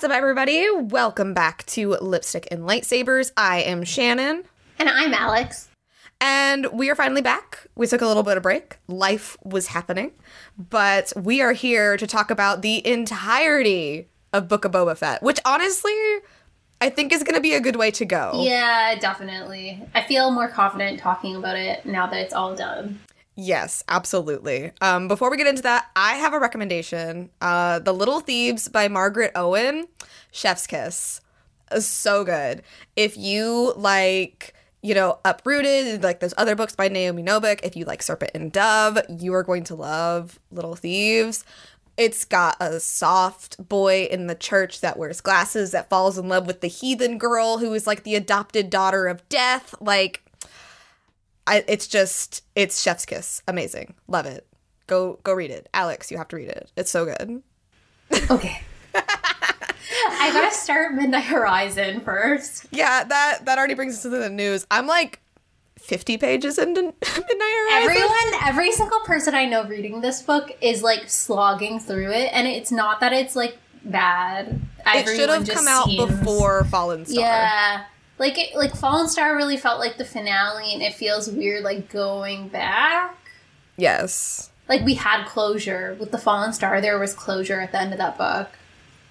What's up, everybody? Welcome back to Lipstick and Lightsabers. I am Shannon. And I'm Alex. And we are finally back. We took a little bit of break. Life was happening. But we are here to talk about the entirety of Book of Boba Fett, which honestly, I think is going to be a good way to go. Yeah, definitely. I feel more confident talking about it now that it's all done. Yes, absolutely. Um, before we get into that, I have a recommendation. Uh, the Little Thieves by Margaret Owen, Chef's Kiss. Uh, So good. If you like, you know, Uprooted, like those other books by Naomi Novik, if you like Serpent and Dove, you are going to love Little Thieves. It's got a soft boy in the church that wears glasses that falls in love with the heathen girl who is like the adopted daughter of death. Like, I, it's just it's chef's kiss. Amazing. Love it. Go go read it. Alex you have to read it. It's so good. Okay. I gotta start Midnight Horizon first. yeah that that already brings us to the news. I'm like 50 pages into midnight horizon. Everyone, every single person I know reading this book is like slogging through it, and it's not that it's like bad. it should have come out seems- before fallen star. Yeah. Like it, like Fallen Star really felt like the finale, and it feels weird like going back. yes Like we had closure with the Fallen Star. There was closure at the end of that book.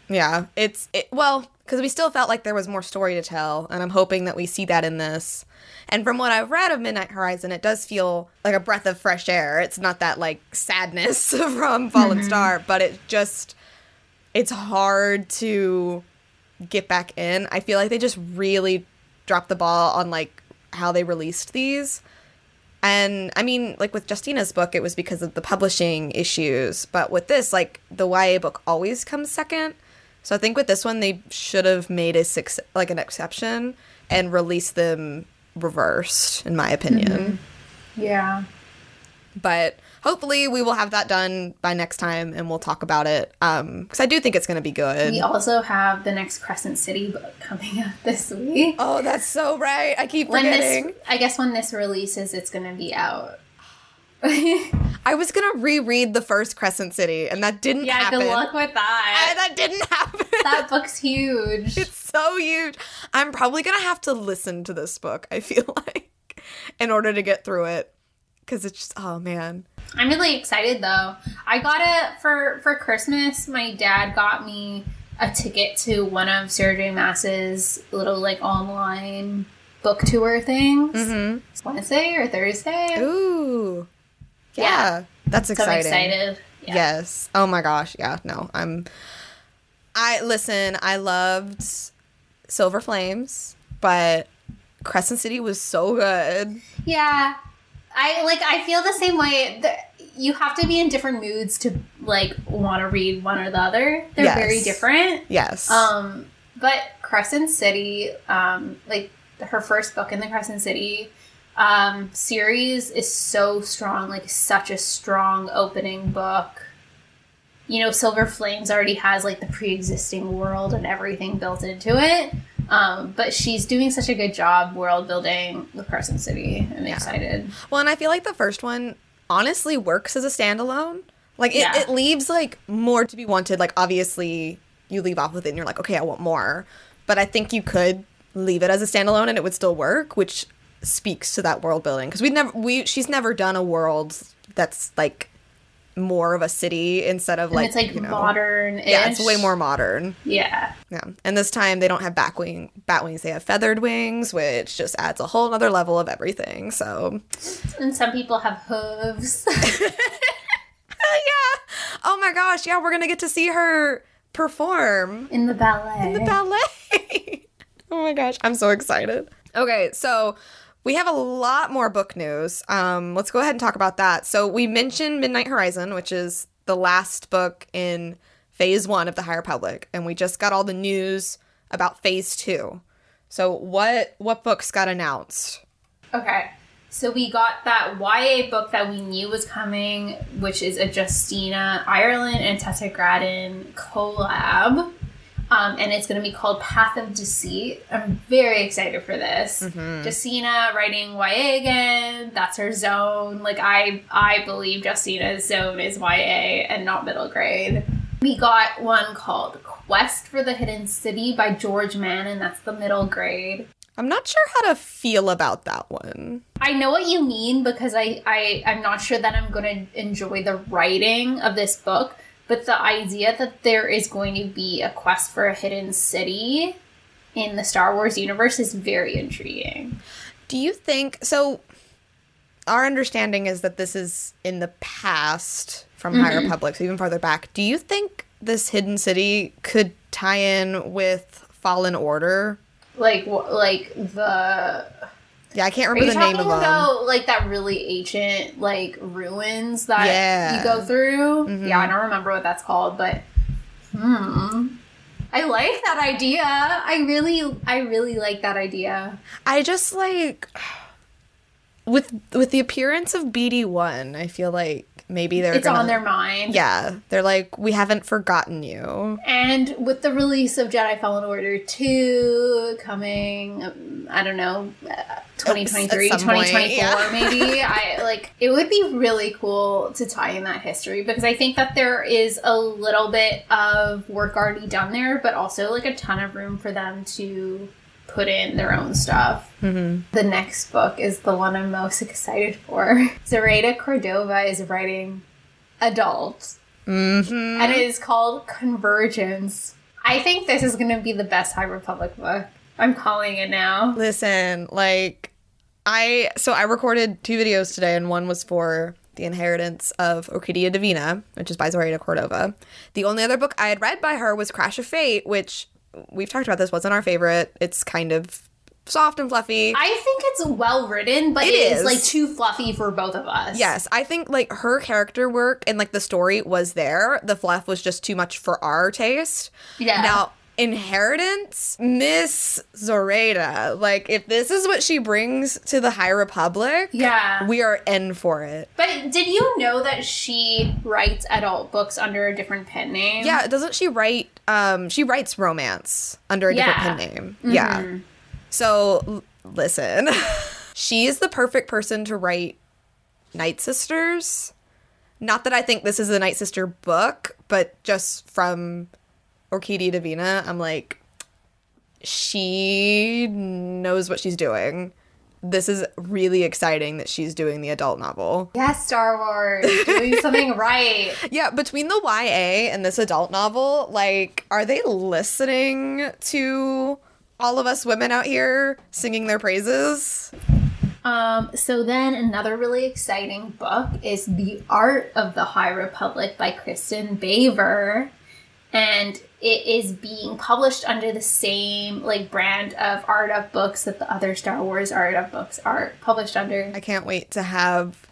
yeah it's it, well because we still felt like there was more story to tell and i'm hoping that we see that in this and from what i've read of midnight horizon it does feel like a breath of fresh air it's not that like sadness from fallen mm-hmm. star but it just it's hard to get back in i feel like they just really dropped the ball on like how they released these and I mean, like with Justina's book, it was because of the publishing issues. But with this, like the YA book always comes second. So I think with this one, they should have made a six like an exception and released them reversed, in my opinion. Mm-hmm. Yeah. But hopefully, we will have that done by next time, and we'll talk about it. Um, because I do think it's going to be good. We also have the next Crescent City book coming out this week. Oh, that's so right. I keep when forgetting. this, I guess when this releases, it's gonna be out. I was gonna reread the first Crescent City, and that didn't yeah, happen. good luck with that. that didn't happen. that book's huge. It's so huge. I'm probably gonna have to listen to this book. I feel like in order to get through it, because it's just oh man. I'm really excited though. I got it for for Christmas. My dad got me a ticket to one of Sarah J. Maas's little like online book tour things. Mm-hmm. Wednesday or Thursday. Ooh, yeah, Yeah. that's so exciting. excited. Yeah. Yes. Oh my gosh. Yeah. No. I'm. I listen. I loved Silver Flames, but Crescent City was so good. Yeah. I like I feel the same way. The- You have to be in different moods to like want to read one or the other. They're Yes. very different. Yes. Um but Crescent City um like her first book in the Crescent City um series is so strong, like such a strong opening book. You know, Silver Flames already has like the pre-existing world and everything built into it. Um, but she's doing such a good job world building with Crescent City. I'm Yeah. excited. Well, and I feel like the first one honestly works as a standalone. Like it, Yeah. it leaves like more to be wanted. Like obviously you leave off with it and you're like, okay, I want more. But I think you could leave it as a standalone and it would still work, which speaks to that world building. Because we've never we she's never done a world that's like more of a city instead of And like it's like you know, modern. Yeah, it's way more modern. Yeah. Yeah. And this time they don't have back wing bat wings, they have feathered wings, which just adds a whole other level of everything. So And some people have hooves. yeah. Oh my gosh. Yeah, we're to get to see her perform in the ballet. In the ballet. oh my gosh. I'm so excited. Okay, so we have a lot more book news. Um, let's go ahead and talk about that. So we mentioned Midnight Horizon, which is the last book in phase one of the High Republic, and we just got all the news about phase two. So what what books got announced? Okay. So we got that YA book that we knew was coming, which is a Justina Ireland and Tessa Gratton collab. Um, and it's going to be called Path of Deceit. I'm very excited for this. Justina writing YA again. That's her zone. Like I, I believe Justina's zone is YA and not middle grade. We got one called Quest for the Hidden City by George Mann, and that's the middle grade. I'm not sure how to feel about that one. I know what you mean because I, I I'm not sure that I'm going to enjoy the writing of this book, but the idea that there is going to be a quest for a hidden city in the Star Wars universe is very intriguing. Do you think so? Our understanding is that this is in the past from High mm-hmm. Republic, so even farther back. Do you think this hidden city could tie in with Fallen Order? Like like the Yeah, I can't remember the name of them. about like that really ancient like ruins that Yeah. Mm-hmm. you go through? Yeah, I don't remember what that's called, but hmm. I like that idea. I really I really like that idea. I just like with with the appearance of BD one. I feel like maybe they're it's gonna, on their mind. Yeah, they're like we haven't forgotten you. And with the release of Jedi Fallen Order 2 coming, um, I don't know, uh, 2023, At some point, 2024 yeah. maybe, I like it would be really cool to tie in that history because I think that there is a little bit of work already done there, but also like a ton of room for them to put in their own stuff. Mm-hmm. The next book is the one I'm most excited for. Zoraida Cordova is writing adult Mm-hmm. and it is called Convergence. I think this is going to be the best High Republic book. I'm calling it now. Listen, like I so I recorded two videos today, and one was for the inheritance of Orquídea Divina, which is by Zoraida Cordova. The only other book I had read by her was Crash of Fate, which we've talked about. This wasn't our favorite. It's kind of soft and fluffy. I think it's well written, but It it is. is. like too fluffy for both of us. Yes, I think like her character work and like the story was there. The fluff was just too much for our taste. Yeah. Now, inheritance, Miss Zoraida. Like, if this is what she brings to the High Republic, Yeah. we are in for it. but did you know that she writes adult books under a different pen name? Yeah, doesn't she write? Um, she writes romance under a Yeah. different pen name. Yeah. So l- listen, she is the perfect person to write Night Sisters. Not that I think this is a Night Sister book, but just from Orquídea Divina, I'm like, she knows what she's doing. This is really exciting that she's doing the adult novel. Yes, Star Wars. Doing something right. Yeah, between the YA and this adult novel, like, are they listening to all of us women out here singing their praises? Um, so then another really exciting book is The Art of the High Republic by Kristin Baver. And it is being published under the same like brand of art of books that the other Star Wars art of books are published under. I can't wait to have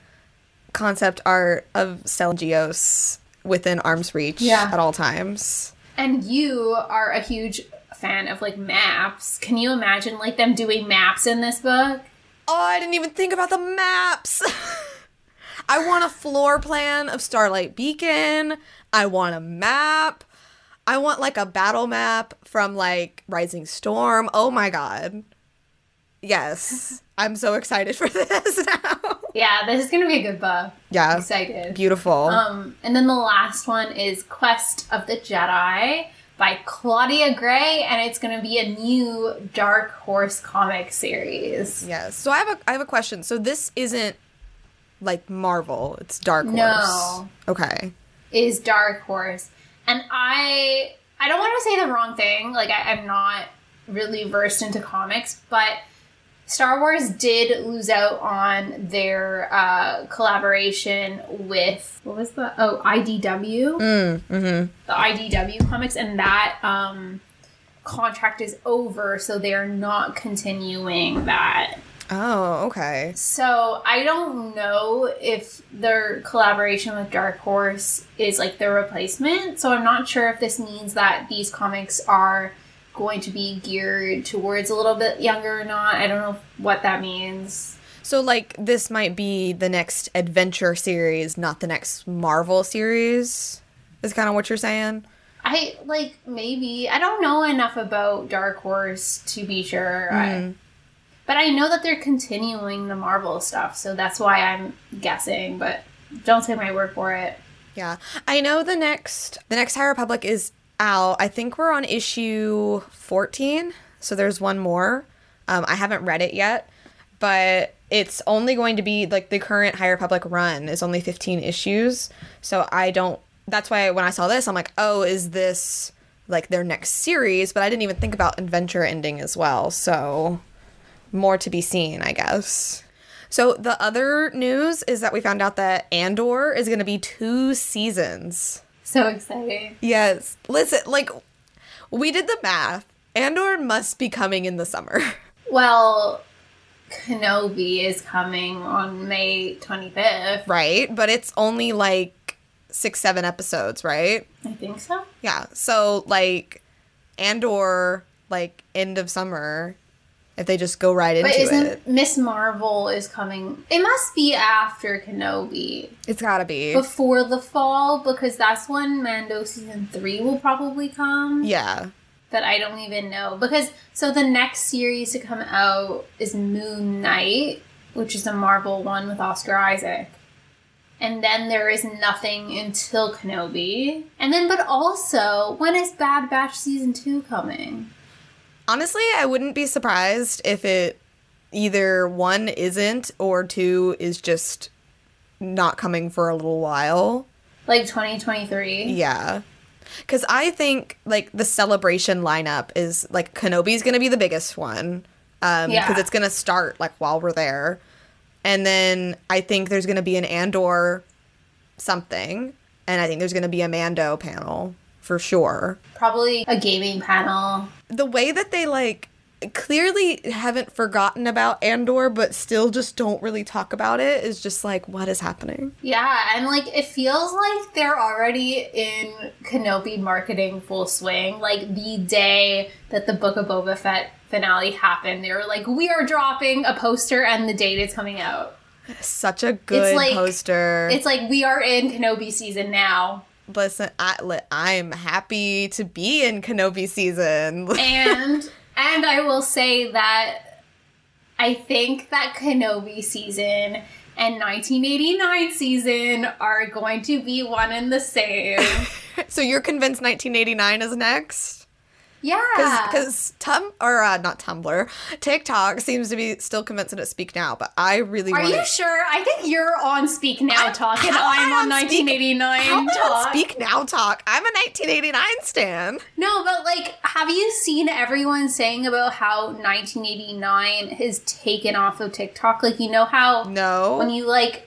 concept art of Stellan Gios within arm's reach Yeah. at all times. And you are a huge fan of like maps. Can you imagine like them doing maps in this book? Oh, I didn't even think about the maps. I want a floor plan of Starlight Beacon. I want a map. I want like a battle map from like Rising Storm. Oh my god. Yes. I'm so excited for this now. Yeah, this is gonna be a good book. Yeah. Excited. Beautiful. Um, and then the last one is Quest of the Jedi by Claudia Gray, and it's going to be a new Dark Horse comic series. yes. So I have a I have a question. So this isn't like Marvel. It's Dark Horse. No. Okay. Is Dark Horse, and I I don't want to say the wrong thing. Like I, I'm not really versed into comics, but Star Wars did lose out on their uh, collaboration with what was the oh IDW. Mm, mhm. the IDW comics, and that um, contract is over, so they are not continuing that. Oh, okay. So I don't know if their collaboration with Dark Horse is like the replacement. So I'm not sure if this means that these comics are going to be geared towards a little bit younger or not. I don't know what that means. So like this might be the next adventure series, not the next Marvel series. Is kind of what you're saying? I like maybe I don't know enough about Dark Horse to be sure. I, hmm. But I know that they're continuing the Marvel stuff, so that's why I'm guessing. But don't take my word for it. Yeah. I know the next the next High Republic is out. I think we're on issue 14, so there's one more. Um, I haven't read it yet, but it's only going to be like the current High Republic run is only 15 issues. So I don't. That's why when I saw this, I'm like, oh, is this like their next series? But I didn't even think about Adventure ending as well. So more to be seen, I guess. So the other news is that we found out that Andor is going to be two seasons. So exciting. Yes. Listen, like we did the math. Andor must be coming in the summer. Well, Kenobi is coming on May 25th. Right? But it's only like 6 7 episodes, right? I think so. Yeah. So like Andor like end of summer if they just go right But into isn't it. Miss Marvel is coming? It must be after Kenobi, It's got to be. before the fall, because that's when Mando season three will probably come. yeah. That I don't even know because so the next series to come out is Moon Knight, which is a Marvel one with Oscar Isaac. And then there is nothing until Kenobi. And then, but also, when is Bad Batch season two coming? Honestly, I wouldn't be surprised if it either one isn't or two is just not coming for a little while. Like 2023? Yeah. Cuz I think like the celebration lineup is like Kenobi's going to be the biggest one. Um Yeah. cuz it's going to start like while we're there. And then I think there's going to be an Andor something and I think there's going to be a Mando panel for sure. Probably a gaming panel. the way that they like clearly haven't forgotten about Andor but still just don't really talk about it is just like what is happening. Yeah, and like it feels like they're already in Kenobi marketing full swing. Like the day that the Book of Boba Fett finale happened, they were like, "We are dropping a poster and the date is coming out." Such a good it's like- poster. It's like we are in Kenobi season now, Listen, I li- I'm happy to be in Kenobi season. and and I will say that I think that Kenobi season and 1989 season are going to be one and the same. so you're convinced 1989 is next? Yeah. Because Tum or uh, not Tumblr, TikTok seems to be still convinced that it's Speak Now, but I really Are want you sure? I think you're on Speak Now I'm- Talk and I'm I on on Speak- 1989 How am on Talk. Speak Now talk? I'm a 1989 stan. No, but like, have you seen everyone saying about how 1989 has taken off of TikTok? Like, you know how No. when you like,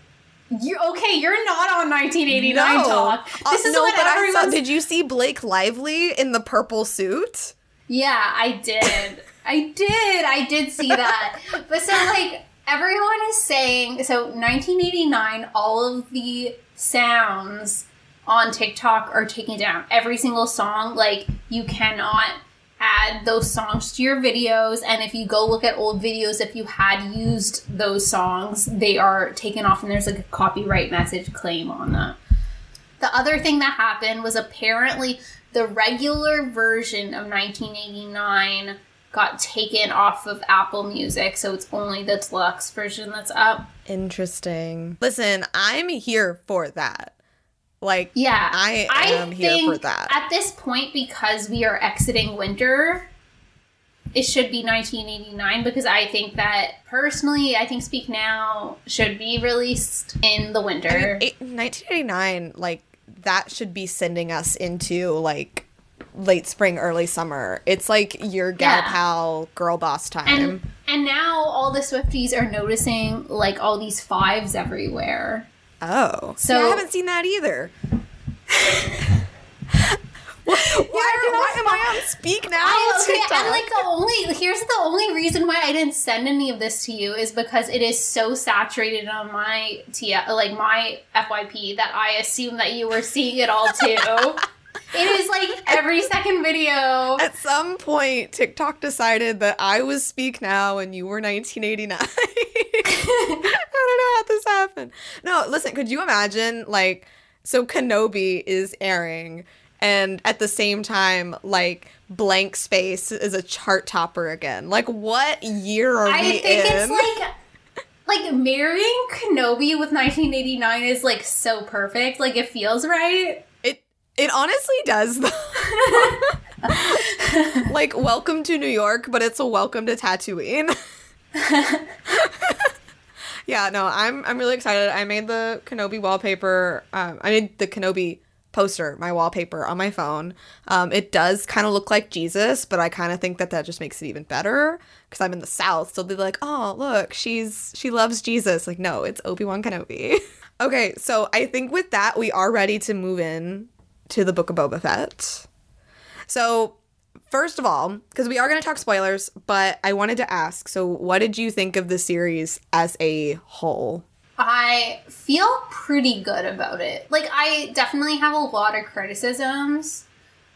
you okay? You're not on 1989 No. Talk. Uh, This is no, what but I saw. Did you see Blake Lively in the purple suit? Yeah, I did. I did. I did see that. but so like everyone is saying so 1989 all of the sounds on TikTok are taken down. Every single song like you cannot add those songs to your videos and if you go look at old videos if you had used those songs they are taken off and there's like a copyright message claim on that. The other thing that happened was apparently the regular version of 1989 got taken off of Apple Music, so it's only the deluxe version that's up. Interesting. Listen, I'm here for that. Like, Yeah. I am here for that. At this point, because we are exiting winter, it should be 1989 because I think that personally, I think Speak Now should be released in the winter. Eight- 1989, like that should be sending us into like late spring, early summer. It's like your gal Yeah. pal girl boss time. and and now all the Swifties are noticing like all these fives everywhere. Oh, So- so I haven't seen that either. why, why, why am I on Speak Now? I, okay, TikTok? and like the only here's the only reason why I didn't send any of this to you is because it is so saturated on my T like my FYP that I assume that you were seeing it all too. it is like every second video. At some point, TikTok decided that I was Speak Now and you were 1989. I don't know how this happened. No, listen, could you imagine, like, so Kenobi is airing, and at the same time, like, Blank Space is a chart topper again. Like, what year are I we think it's like like marrying Kenobi with 1989 is like so perfect. Like it feels right. It, honestly does, though. like welcome to New York, but it's a welcome to Tatooine. yeah, no, I'm I'm really excited. I made the Kenobi wallpaper. Um, I made the Kenobi poster, my wallpaper on my phone. Um, it does kind of look like Jesus, but I kind of think that that just makes it even better because I'm in the South. So they're like, oh, look, she's she loves Jesus. Like, no, it's Obi Wan Kenobi. okay, so I think with that we are ready to move in to the Book of Boba Fett. So first of all, because we are going to talk spoilers, but I wanted to ask so, what did you think of the series as a whole? I feel pretty good about it. Like, I definitely have a lot of criticisms,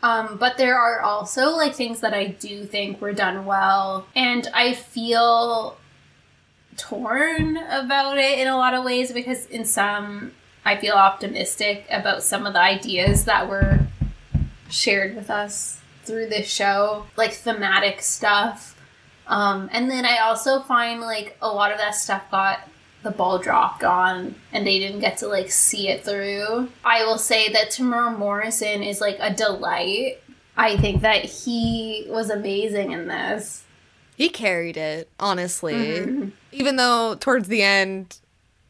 um, but there are also like things that I do think were done well, and I feel torn about it in a lot of ways because in some I feel optimistic about some of the ideas that were shared with us through this show, like thematic stuff. Um, and then I also find like a lot of that stuff got the ball dropped on and they didn't get to like see it through. I will say that Temuera Morrison is like a delight. I think that he was amazing in this. He carried it, honestly. Mm-hmm. Even though towards the end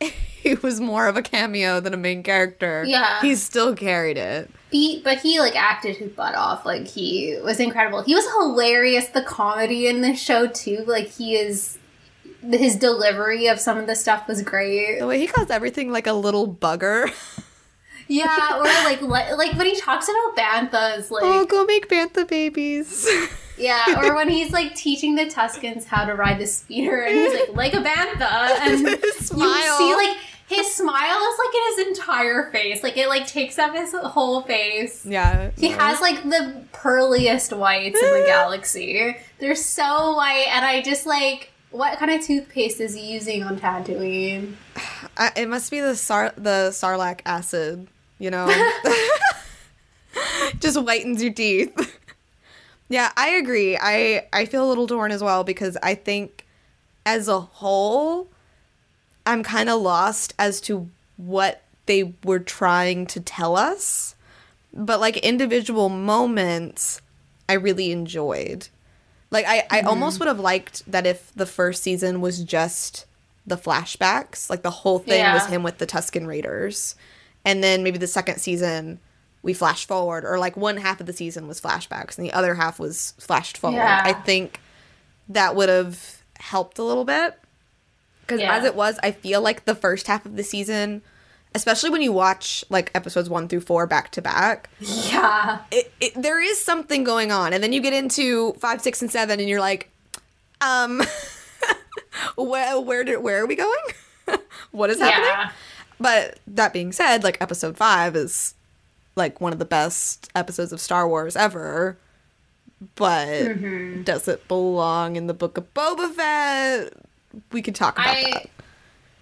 he was more of a cameo than a main character. Yeah. He still carried it. He, but he like acted his butt off. Like he was incredible. He was hilarious. The comedy in this show too. Like he is. His delivery of some of the stuff was great. The way he calls everything like a little bugger. Yeah, or like like when he talks about banthas, like oh, go make bantha babies. Yeah, or when he's like teaching the Tuskens how to ride the speeder, and he's like like a bantha, and you see like his smile is like in his entire face, like it like takes up his whole face. Yeah, he yeah. has like the pearliest whites in the galaxy. They're so white, and I just like. What kind of toothpaste is he using on Tatooine? it must be the sar the sarlacc acid, you know. just whitens your teeth. Yeah, I agree. I I feel a little torn as well because I think as a whole I'm kind of lost as to what they were trying to tell us. But like individual moments I really enjoyed. Like I I mm-hmm. almost would have liked that if the first season was just the flashbacks, like the whole thing yeah. was him with the Tusken Raiders. And then maybe the second season we flash forward or like one half of the season was flashbacks and the other half was flashed forward. Yeah. I think that would have helped a little bit. Because yeah. as it was, I feel like the first half of the season, especially when you watch like episodes one through four back to back, yeah, it, it, there is something going on, and then you get into five, six, and seven, and you're like, um, where where did where are we going? what is happening? Yeah. But that being said, like episode five is like one of the best episodes of Star Wars ever. But mm-hmm. does it belong in the book of Boba Fett? We could talk about I, that.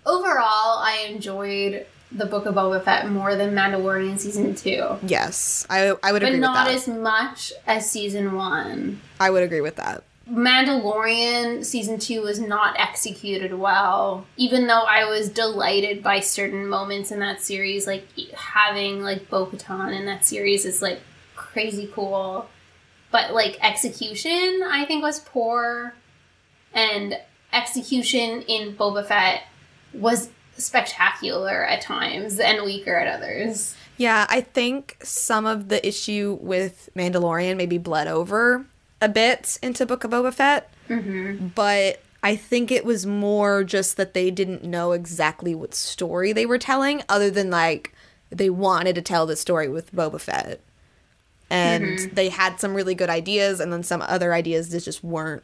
Overall, I enjoyed the Book of Boba Fett more than Mandalorian season two. Yes, I I would but agree. But not as much as season one. I would agree with that. Mandalorian season two was not executed well, even though I was delighted by certain moments in that series, like having like Bo Katan in that series is like crazy cool. But like execution, I think was poor, and execution in Boba Fett was spectacular at times and weaker at others. Yeah, I think some of the issue with Mandalorian maybe bled over a bit into Book of Boba Fett, mm-hmm. but I think it was more just that they didn't know exactly what story they were telling, other than like they wanted to tell the story with Boba Fett. And mm-hmm. they had some really good ideas, and then some other ideas that just weren't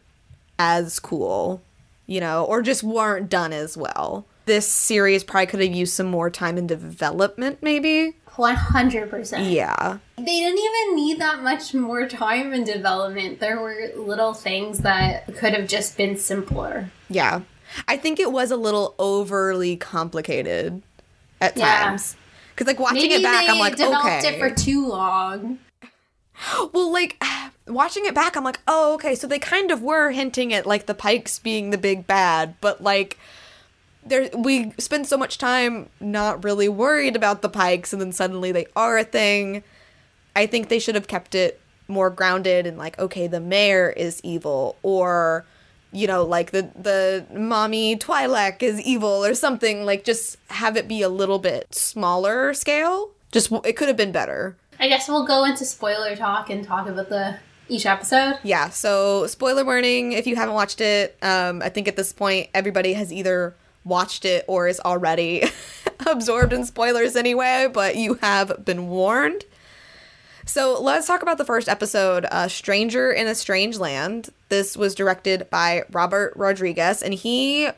as cool, you know, or just weren't done as well. This series probably could have used some more time in development, maybe. 100%. Yeah. They didn't even need that much more time in development. There were little things that could have just been simpler. Yeah. I think it was a little overly complicated at yeah. times. Because, like, watching Maybe it back, I'm like, developed okay. it for too long. Well, like, watching it back, I'm like, oh, okay. So they kind of were hinting at, like, the Pikes being the big bad, but, like, there we spend so much time not really worried about the pikes and then suddenly they are a thing. I think they should have kept it more grounded and like okay the mayor is evil or you know like the the mommy Twi'lek is evil or something like just have it be a little bit smaller scale just it could have been better I guess we'll go into spoiler talk and talk about the each episode. yeah so spoiler warning if you haven't watched it um i think at this point everybody has either watched it or is already absorbed in spoilers anyway but you have been warned so let's talk about the first episode uh, stranger in a strange land this was directed by robert rodriguez and he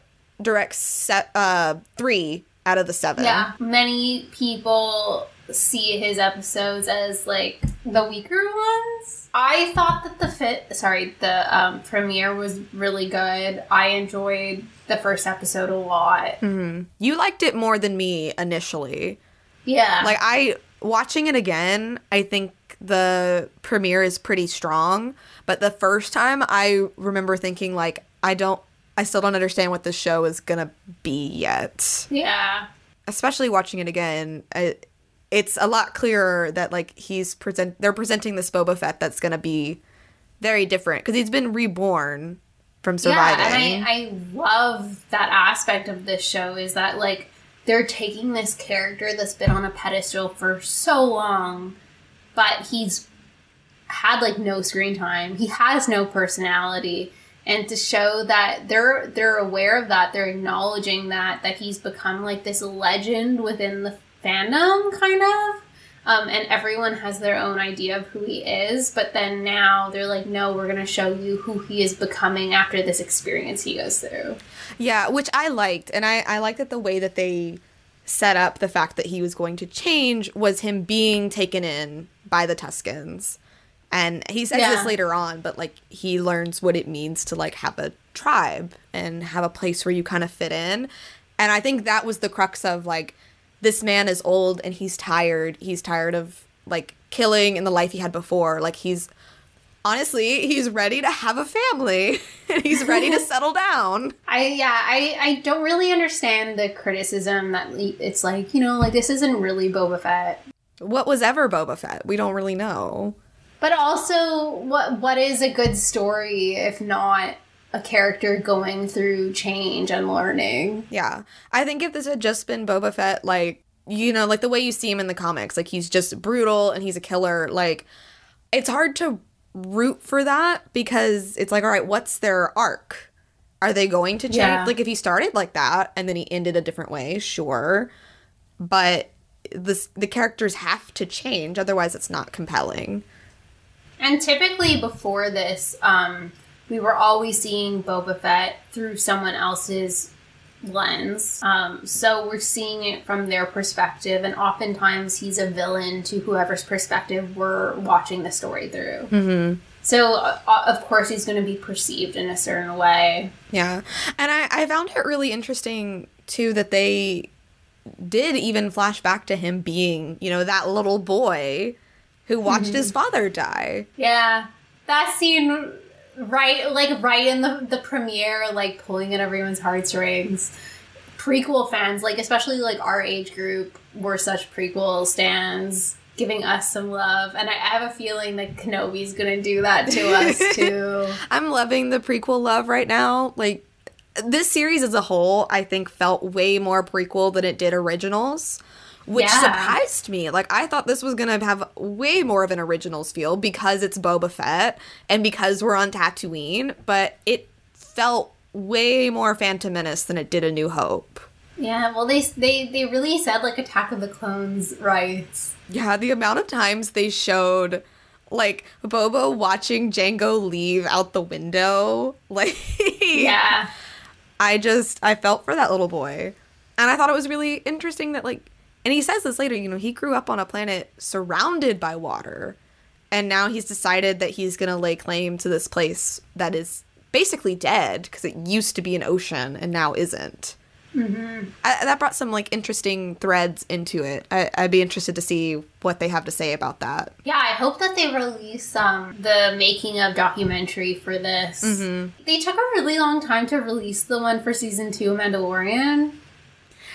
directs set, uh, three out of the seven Yeah. Many people see his episodes as like the weaker ones. I thought that the fit sorry, the um, premiere was really good. I enjoyed the first episode a lot. you liked it more than me initially Yeah. like i watching it again i think the premiere is pretty strong but the first time i remember thinking like i don't i still don't understand what this show is gonna be yet yeah. especially watching it again I, it's a lot clearer that like he's present they're presenting this boba fett that's gonna be very different because he's been reborn from surviving Yeah, and I, I love that aspect of this show is that like they're taking this character that's been on a pedestal for so long, but he's had like no screen time. He has no personality. And to show that they're they're aware of that, they're acknowledging that that he's become like this legend within the fandom, kind of. Um, and everyone has their own idea of who he is, but then now they're like, no, we're gonna show you who he is becoming after this experience he goes through. Yeah, which I liked, and I I liked that the way that they set up the fact that he was going to change was him being taken in by the Tuskens, and he says Yeah. this later on, but like he learns what it means to like have a tribe and have a place where you kind of fit in, and I think that was the crux of like this man is old and he's tired. He's tired of like killing and the life he had before. Like he's honestly he's ready to have a family and he's ready to settle down. I yeah, I I don't really understand the criticism that it's like you know like this isn't really Boba Fett, What was ever Boba Fett? We don't really know. but also what what is a good story if not a character going through change and learning? Yeah. I think if this had just been Boba Fett, like, you know, like the way you see him in the comics, like he's just brutal and he's a killer, like, it's hard to root for that because it's like, all right, what's their arc? Are they going to change? Yeah. Like, if he started like that and then he ended a different way, sure. But this, the characters have to change, otherwise, it's not compelling. And typically before this, um, we were always seeing Boba Fett through someone else's lens. Um, so we're seeing it from their perspective, and oftentimes he's a villain to whoever's perspective we're watching the story through. Mm-hmm. So, uh, of course, he's going to be perceived in a certain way. Yeah. And I, I found it really interesting too that they did even flash back to him being, you know, that little boy who watched his father die. Yeah, that scene, right, like right in the the premiere, like pulling at everyone's heartstrings. Prequel fans, like especially like our age group, were such prequel stands, giving us some love, and I, I have a feeling that Kenobi's gonna do that to us too. I'm loving the prequel love right now. Like this series as a whole, I think felt way more prequel than it did originals. Which Yeah. surprised me. Like I thought this was gonna have way more of an originals feel because it's Boba Fett and because we're on Tatooine, but it felt way more Phantom Menace than it did A New Hope. Yeah, well, they they they really said like Attack of the Clones rights. Yeah, the amount of times they showed like Bobo watching Jango leave out the window, like Yeah, I just I felt for that little boy. And I thought it was really interesting that like and he says this later, you know, he grew up on a planet surrounded by water. And now he's decided that he's going to lay claim to this place that is basically dead because it used to be an ocean and now isn't. Mm-hmm. I, that brought some like interesting threads into it. I, I'd be interested to see what they have to say about that. yeah. I hope that they release um the making of documentary for this. Mm-hmm. They took a really long time to release the one for season two of Mandalorian.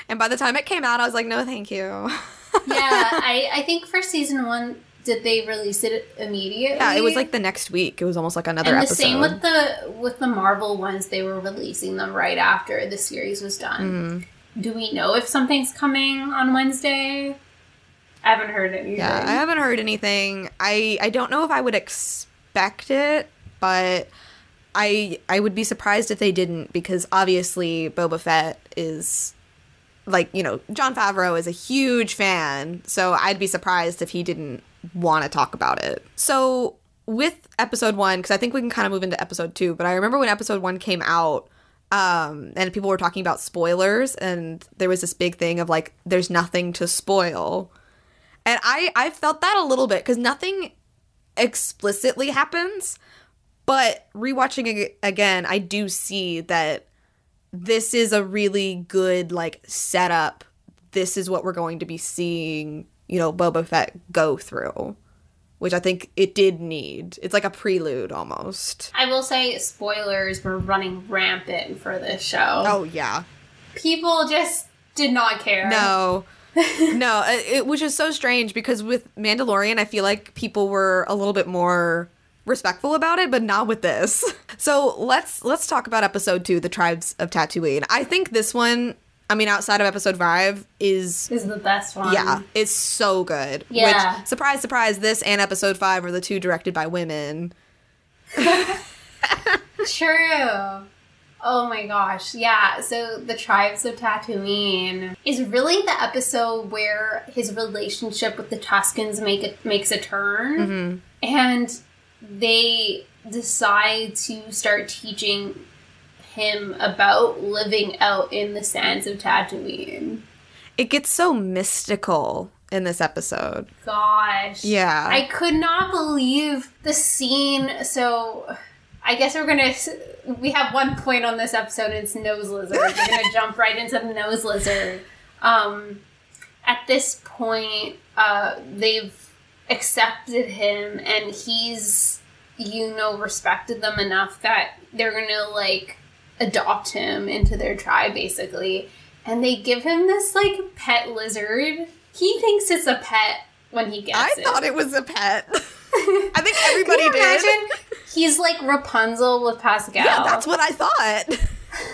And by the time it came out, I was like, no, thank you. yeah, I, I think for season one, did they release it immediately? Yeah, it was like the next week. It was almost like another and the episode. same with the with the Marvel ones. They were releasing them right after the series was done. Mm-hmm. Do we know if something's coming on Wednesday? I haven't heard anything. Yeah, I haven't heard anything. I I don't know if I would expect it, but I I would be surprised if they didn't because obviously Boba Fett is like, you know, Jon Favreau is a huge fan, so I'd be surprised if he didn't want to talk about it. So, with episode 1 cuz I think we can kind of move into episode 2, but I remember when episode 1 came out um and people were talking about spoilers and there was this big thing of like there's nothing to spoil. And I I felt that a little bit cuz nothing explicitly happens, but rewatching it again, I do see that this is a really good like setup. This is what we're going to be seeing, you know, Boba Fett go through, which I think it did need. It's like a prelude almost. I will say spoilers were running rampant for this show. Oh yeah. People just did not care. No. no, it, it which is so strange because with Mandalorian, I feel like people were a little bit more respectful about it, but not with this. So let's let's talk about episode two, the tribes of Tatooine. I think this one, I mean, outside of episode five, is Is the best one. yeah, it's so good. Yeah. Which surprise, surprise, this and episode five are the two directed by women. True. Oh my gosh. Yeah. So the tribes of Tatooine is really the episode where his relationship with the Tuskens make it makes a turn, Mm-hmm. and they decide to start teaching him about living out in the sands of Tatooine. It gets so mystical in this episode. Gosh. Yeah. I could not believe the scene. So, I guess we're gonna. We have one point on this episode. It's nose lizard. We're gonna jump right into the nose lizard. Um, at this point, uh, they've accepted him, and he's, you know, respected them enough that they're gonna like adopt him into their tribe, basically. And they give him this like pet lizard. He thinks it's a pet when he gets I it. thought it was a pet. I think everybody Can you did. imagine? He's like Rapunzel with Pascal. Yeah, that's what I thought.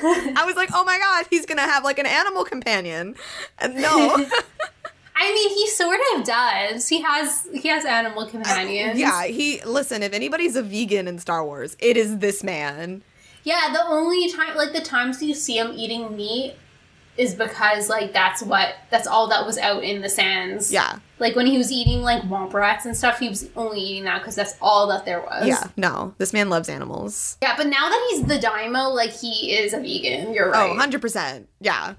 I was like, oh my god, he's gonna have like an animal companion. And no. I mean, he sort of does. He has he has animal uh, companions. yeah, he listen, if anybody's a vegan in Star Wars, it is this man. Yeah, the only time like the times you see him eating meat is because like that's what that's all that was out in the sands. Yeah. Like when he was eating like womp rats and stuff, he was only eating that because that's all that there was. Yeah, no. This man loves animals. Yeah, but now that he's the Daimyo, like he is a vegan. You're oh, right. Oh, 100%. Yeah.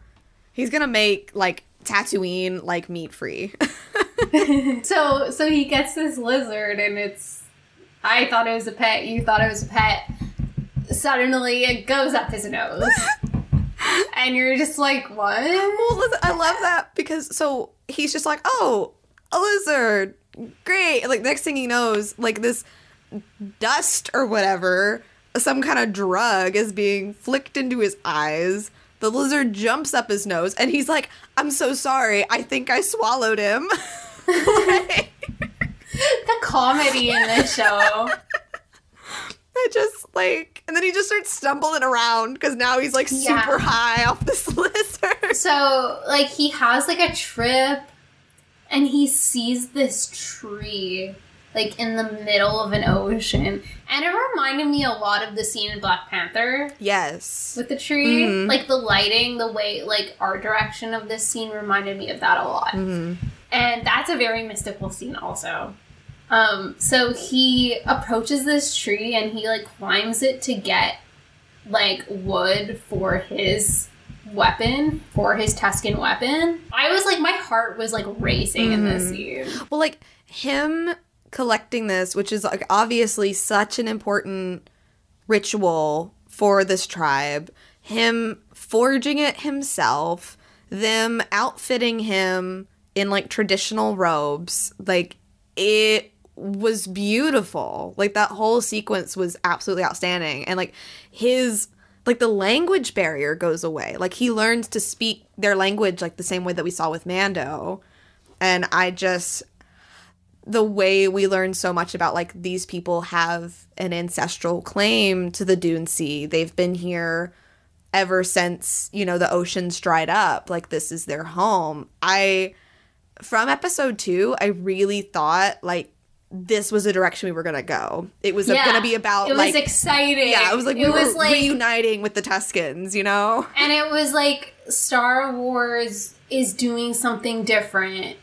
He's gonna make like Tatooine like meat free. So so he gets this lizard and it's I thought it was a pet, you thought it was a pet. Suddenly it goes up his nose. and you're just like, what? well, listen, I love that because so he's just like, oh, a lizard. Great. Like next thing he knows, like this dust or whatever, some kind of drug is being flicked into his eyes. The lizard jumps up his nose and he's like, I'm so sorry. I think I swallowed him. Like, The comedy in this show. I just like, and then he just starts stumbling around because now he's like super Yeah. high off this lizard. So like he has like a trip and he sees this tree like in the middle of an ocean. And it reminded me a lot of the scene in Black Panther. Yes. with the tree. Mhm. Like the lighting, the way, like art direction of this scene reminded me of that a lot. Mhm. And that's a very mystical scene, also. Um, so he approaches this tree and he like climbs it to get like wood for his weapon, for his Tusken weapon. I was like, my heart was like racing in this scene. Well, like him collecting this, which is like obviously such an important ritual for this tribe, him forging it himself, them outfitting him in like traditional robes, like it was beautiful. Like that whole sequence was absolutely outstanding. And like his like the language barrier goes away. Like he learns to speak their language like the same way that we saw with Mando. And I just the way we learn so much about like these people have an ancestral claim to the Dune Sea. They've been here ever since, you know, the oceans dried up. Like this is their home. I from episode 2, I really thought like this was the direction we were gonna go. It was Yeah. gonna be about It was like exciting. yeah, it was like we it were was like reuniting with the Tuskens, you know. and it was like Star Wars is doing something different.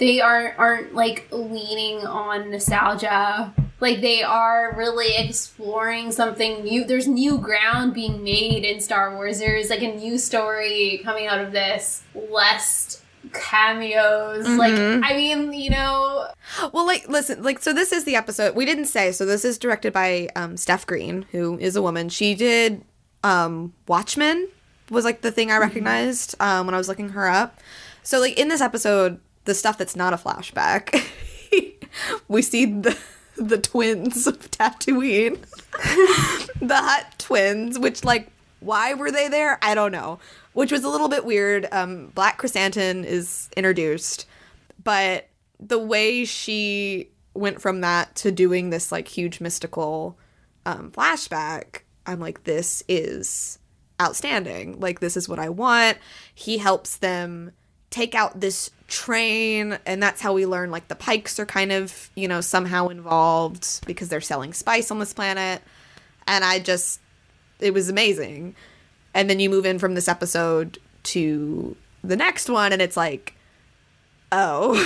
They aren't aren't like leaning on nostalgia. Like they are really exploring something new. There's new ground being made in Star Wars. There's like a new story coming out of this. Less cameos. Like Mhm. I mean, you know, Well, like, listen, like, so this is the episode we didn't say. So this is directed by um, Steph Green, who is a woman. She did um, Watchmen was like the thing I recognized um, when I was looking her up. So like in this episode, the stuff that's not a flashback, we see the the twins of Tatooine, the Hutt twins, which like why were they there? I don't know. Which was a little bit weird. Um, Black Chrysanthemum is introduced, but the way she went from that to doing this like huge mystical um, flashback, I'm like, this is outstanding. Like, this is what I want. He helps them take out this train, and that's how we learn like the Pikes are kind of, you know, somehow involved because they're selling spice on this planet. And I just, it was amazing. And then you move in from this episode to the next one, and it's like, oh,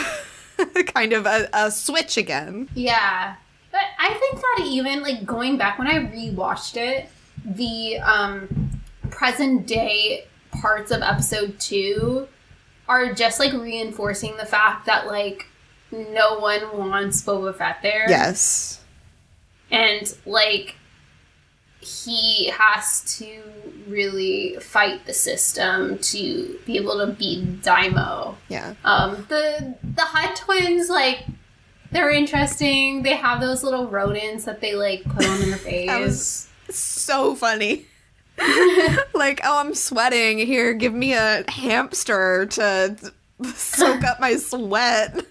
kind of a, a switch again. Yeah. But I think that even like going back when I rewatched it, the um present day parts of episode 2 are just like reinforcing the fact that like no one wants Boba Fett there. Yes. And like he has to really fight the system to be able to beat Daimyo. Yeah. Um, the the Hutt twins, like, they're interesting. They have those little rodents that they like put on their face. That was- So funny. like, oh, I'm sweating. Here, give me a hamster to soak up my sweat.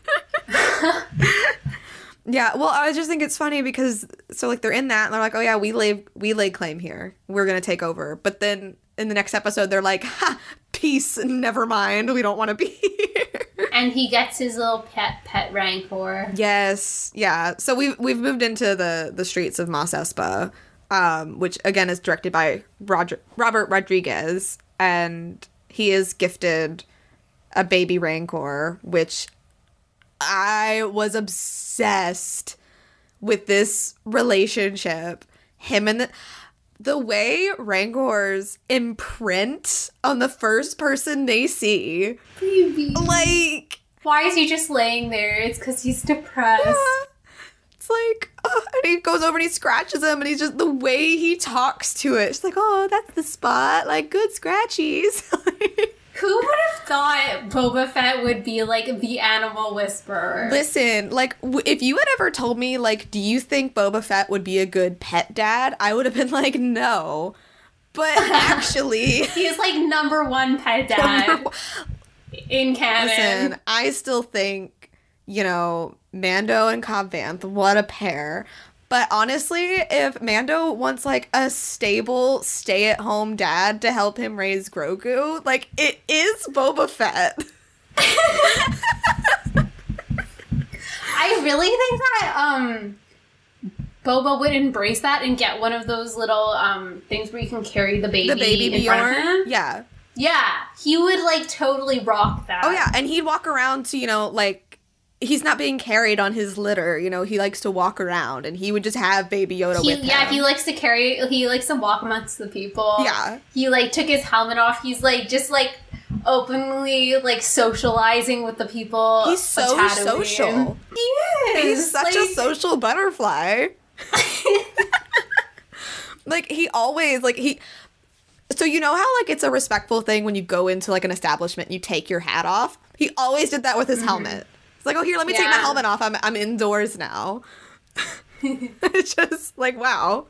yeah, well, I just think it's funny because so like they're in that and they're like, oh yeah, we lay we lay claim here. We're gonna take over. But then in the next episode, they're like, ha, peace, never mind. We don't want to be here. and he gets his little pet pet rancor. Yes, yeah. So we've we've moved into the the streets of Mos Espa, um, which again is directed by Roger Robert Rodriguez, and he is gifted a baby Rancor, which I was obsessed with this relationship. Him and the the way Rancors imprint on the first person they see, Baby. like Why is he just laying there? It's because he's depressed. It's like, oh, and he goes over and he scratches him, and he's just the way he talks to it. It's like, oh, that's the spot. Like, good scratchies. Who would have thought Boba Fett would be like the animal whisperer? Listen, like, w- if you had ever told me, like, do you think Boba Fett would be a good pet dad? I would have been like, no. But actually, He's like number one pet dad in canon. listen, I still think, you know, Mando and Cobb Vanth, what a pair. But honestly, if Mando wants like a stable, stay at home dad to help him raise Grogu, like it is Boba Fett. I really think that um Boba would embrace that and get one of those little um things where you can carry the baby, The baby in front of Bjorn. him. Yeah. Yeah, he would like totally rock that. Oh yeah, and he'd walk around to, you know, like he's not being carried on his litter, you know, he likes to walk around and he would just have baby Yoda He, with him. yeah, he likes to carry. He likes to walk amongst the people. Yeah. he like took his helmet off. He's like just like openly like socializing with the people. He's so social. He is. He's such a social butterfly. like he always like he so you know how like it's a respectful thing when you go into like an establishment and you take your hat off he always did that with his mm-hmm. helmet it's like oh here let me take my. Helmet off i'm, I'm indoors now it's just like wow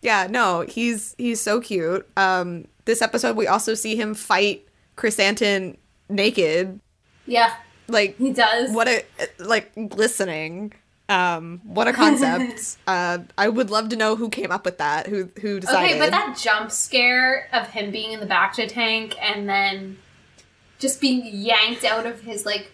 yeah no he's he's so cute um this episode we also see him fight Chris chrysanthemum naked Yeah, Like He does. what a like glistening. Um, what a concept. uh, I would love to know who came up with that. Who who decided? Okay, but that jump scare of him being in the back Bacta tank and then just being yanked out of his like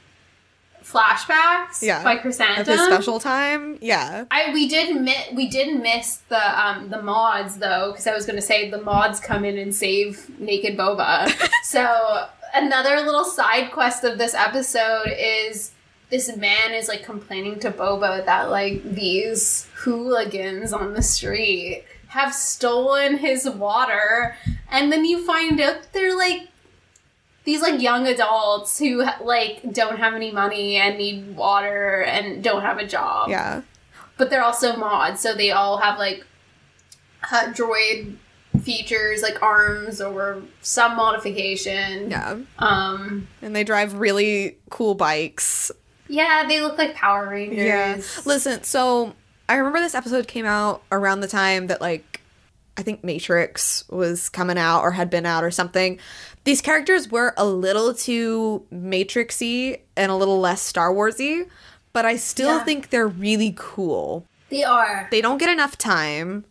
flashbacks yeah, by of Chrysanthemum. his special time. Yeah, I we did mi- we did miss the um the mods though because I was gonna say the mods come in and save naked Boba. so another little side quest of this episode is this man is like complaining to Boba that like these hooligans on the street have stolen his water, and then you find out they're like these like young adults who like don't have any money and need water and don't have a job yeah, but they're also mods, so they all have like uh, droid features like arms or some modification. yeah. Um, And they drive really cool bikes. yeah, they look like Power Rangers. Yeah. Listen, so I remember this episode came out around the time that like I think Matrix was coming out or had been out or something. These characters were a little too Matrixy and a little less Star Warsy, but I still Yeah. think they're really cool. They are. They don't get enough time.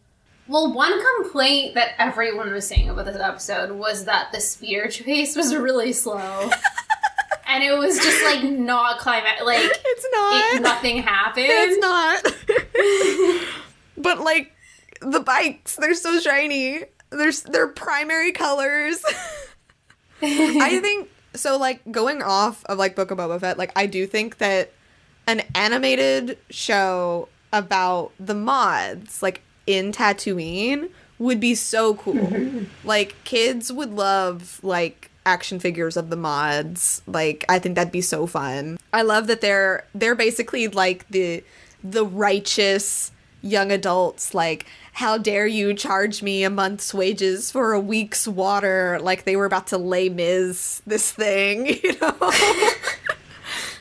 Well, one complaint that everyone was saying about this episode was that the speeder chase was really slow. and it was just like not climate like It's not. it, nothing happened. it's not. but like the bikes, they're so shiny. They're they're primary colors. I think so. Like going off of like Book of Boba Fett, like I do think that an animated show about the mods, like in Tatooine, would be so cool. like kids would love like action figures of the mods. Like I think that'd be so fun. I love that they're they're basically like the the righteous young adults like how dare you charge me a month's wages for a week's water like they were about to lay Miz this thing, you know?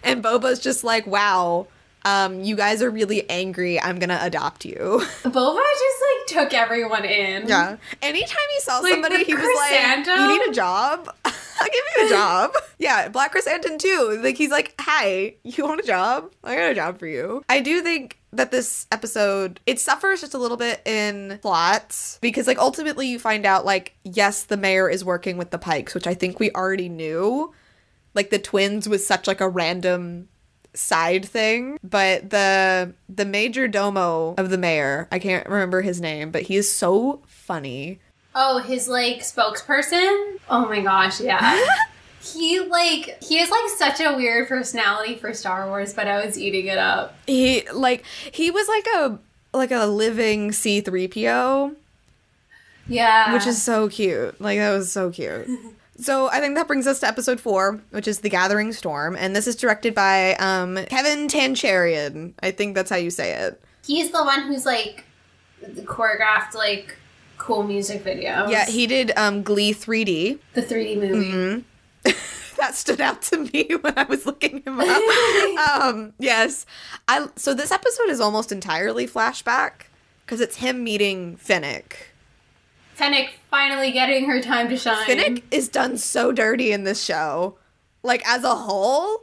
and Boba's just like, wow, um, you guys are really angry. I'm gonna adopt you. Boba just like took everyone in. Yeah. Anytime he saw Like, somebody, he was like? "You need a job? I'll give you a job." yeah, Black Chrysanthemum too. Like he's like, "Hi, you want a job? I got a job for you." I do think that this episode it suffers just a little bit in plot because like ultimately you find out like yes, the mayor is working with the Pikes, which I think we already knew. Like the twins was such like a random side thing but the the major domo of the mayor i can't remember his name but he is so funny Oh, his like spokesperson? Oh my gosh, yeah. he like he has like such a weird personality for Star Wars, but I was eating it up. he like he was like a like a living c3po Yeah. which is so cute like that was so cute so i think that brings us to episode four which is the gathering storm and this is directed by um kevin tancharoen i think that's how you say it he's the one who's like choreographed like cool music videos. yeah he did um glee 3d the 3D movie. Mm-hmm. that stood out to me when I was looking him up. um, yes, I. So this episode is almost entirely flashback because it's him meeting Fennec. Fennec finally getting her time to shine. Fennec is done so dirty in this show, like as a whole.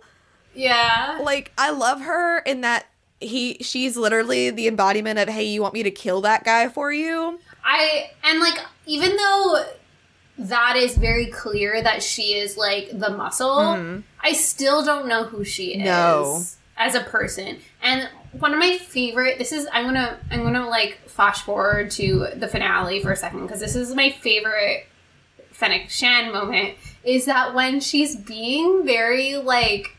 Yeah. Like I love her in that he she's literally the embodiment of hey, you want me to kill that guy for you? I and like even though that is very clear that she is like the muscle, I still don't know who she is Mm-hmm. No. as a person. And one of my favorite this is I'm gonna I'm gonna like flash forward to the finale for a second because this is my favorite Fennec Shan moment is that when she's being very like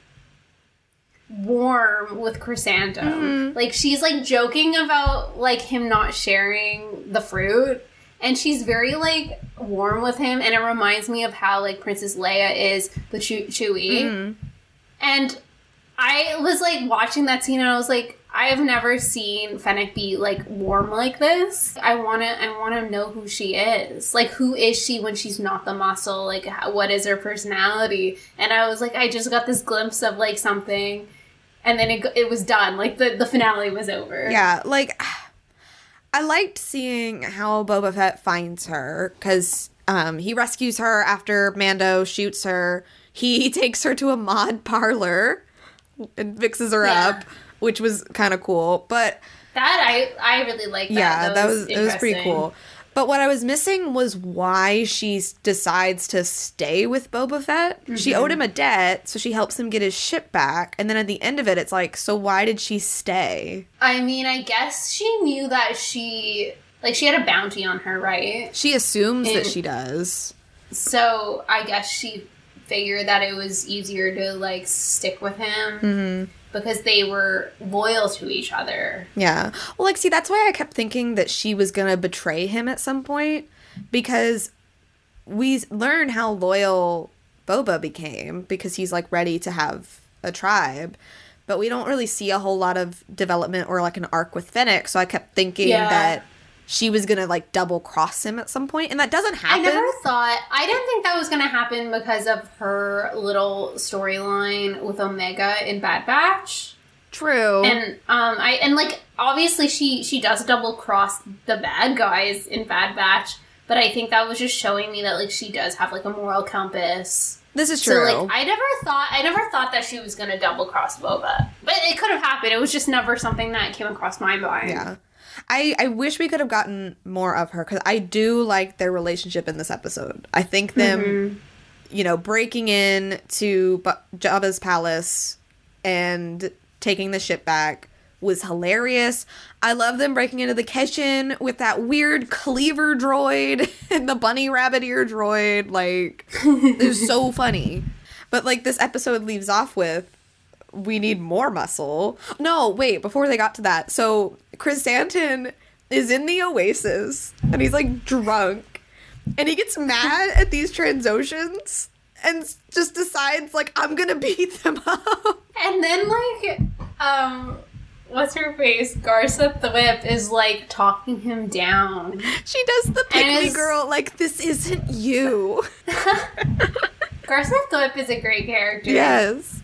warm with Chrysanthemum. Mm-hmm. Like she's like joking about like him not sharing the fruit and she's very like warm with him and it reminds me of how like Princess Leia is with Chew- Chewie. Mm-hmm. And I was like watching that scene and I was like I have never seen Fennec be like warm like this. I want to I want to know who she is. Like who is she when she's not the muscle? Like how, what is her personality? And I was like I just got this glimpse of like something and then it, it was done. Like the the finale was over. Yeah, like I liked seeing how Boba Fett finds her because um, he rescues her after Mando shoots her. He takes her to a mod parlor and fixes her Yeah. up, which was kind of cool. But That I I really like that. yeah, that was it was pretty cool. But what I was missing was why she decides to stay with Boba Fett. She Mm-hmm. owed him a debt, so she helps him get his ship back. And then at the end of it, it's like, so why did she stay? I mean, I guess she knew that she like she had a bounty on her, right? She assumes that she does. So I guess she figured that it was easier to like stick with him Mm-hmm. because they were loyal to each other. Yeah. Well, like, see, that's why I kept thinking that she was going to betray him at some point because we learn how loyal Boba became because he's like ready to have a tribe. But we don't really see a whole lot of development or like an arc with Fennec. So I kept thinking Yeah. that she was to like double cross him at some point, And that doesn't happen. I never thought I didn't think that was gonna happen because of her little storyline with Omega in Bad Batch. True. And um I and like obviously she she does double cross the bad guys in Bad Batch, but I think that was just showing me that like she does have like a moral compass. this is true. So like I never thought I never thought that she was gonna double cross Boba. But it could have happened. It was just never something that came across my mind. Yeah. I, I wish we could have gotten more of her because I do like their relationship in this episode. I think them, Mm-hmm. you know, breaking in to Bu- Jabba's palace and taking the ship back was hilarious. I love them breaking into the kitchen with that weird cleaver droid and the bunny rabbit ear droid. Like, it was so funny. But like this episode leaves off with we need more muscle. No, wait, before they got to that. So Krrsantan is in the Oasis and he's like drunk and he gets mad at these Trandoshans and just decides like I'm gonna beat them up. And then like um what's her face? Garsa the Whip is like talking him down. She does the pick me girl like this isn't you. Garsa the Whip is a great character. Yes.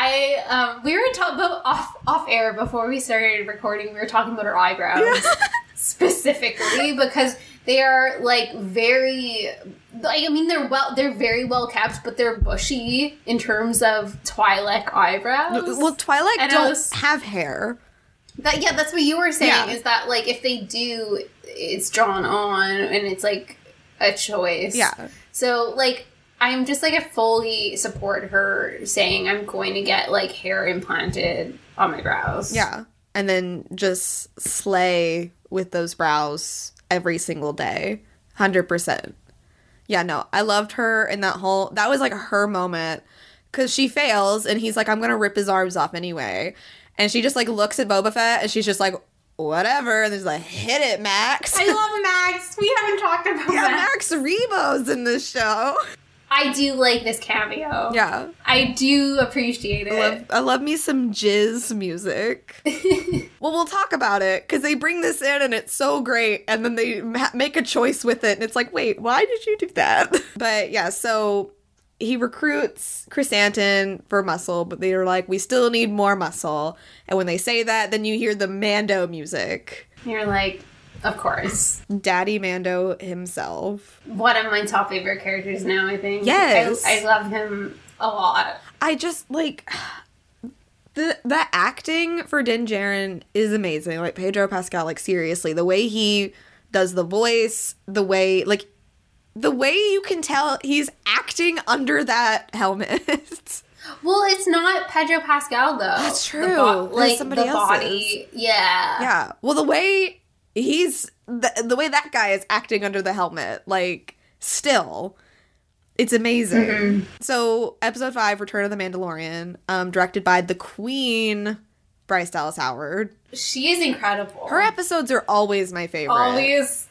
I um we were talking off off air before we started recording. We were talking about her eyebrows specifically because they are like very like I mean they're well they're very well kept, but they're bushy in terms of Twi'lek eyebrows. Well, Twilight and don't was- have hair. That yeah, that's what you were saying. Yeah. Is that like if they do, it's drawn on and it's like a choice. Yeah. So like I'm just like I fully support her saying I'm going to get like hair implanted on my brows. Yeah. And then just slay with those brows every single day. 100%. Yeah, no, I loved her in that whole. That was like her moment because she fails and he's like, I'm going to rip his arms off anyway. And she just like looks at Boba Fett and she's just like, whatever. And there's like, hit it, Max. I love Max. We haven't talked about yeah, Max. Max Rebo's in this show. I do like this cameo. Yeah. I do appreciate it. I love, I love me some jizz music. well, we'll talk about it because they bring this in and it's so great, and then they ma- make a choice with it, and it's like, wait, why did you do that? but yeah, so he recruits Chrysanthemum for muscle, but they're like, we still need more muscle. And when they say that, then you hear the Mando music, You're like, of course. Daddy Mando himself. One of my top favorite characters now, I think. Yes. I, I love him a lot. I just like the the acting for Din Djarin is amazing. Like Pedro Pascal, like seriously, the way he does the voice, the way like the way you can tell he's acting under that helmet. Well, it's not Pedro Pascal though. That's The true. bo- like somebody the body. Yeah. yeah. Well, the way he's the, the way that guy is acting under the helmet, like still it's amazing. So, episode 5 Return of the Mandalorian, um directed by the Queen Bryce Dallas Howard. She is incredible. Her episodes are always my favorite. always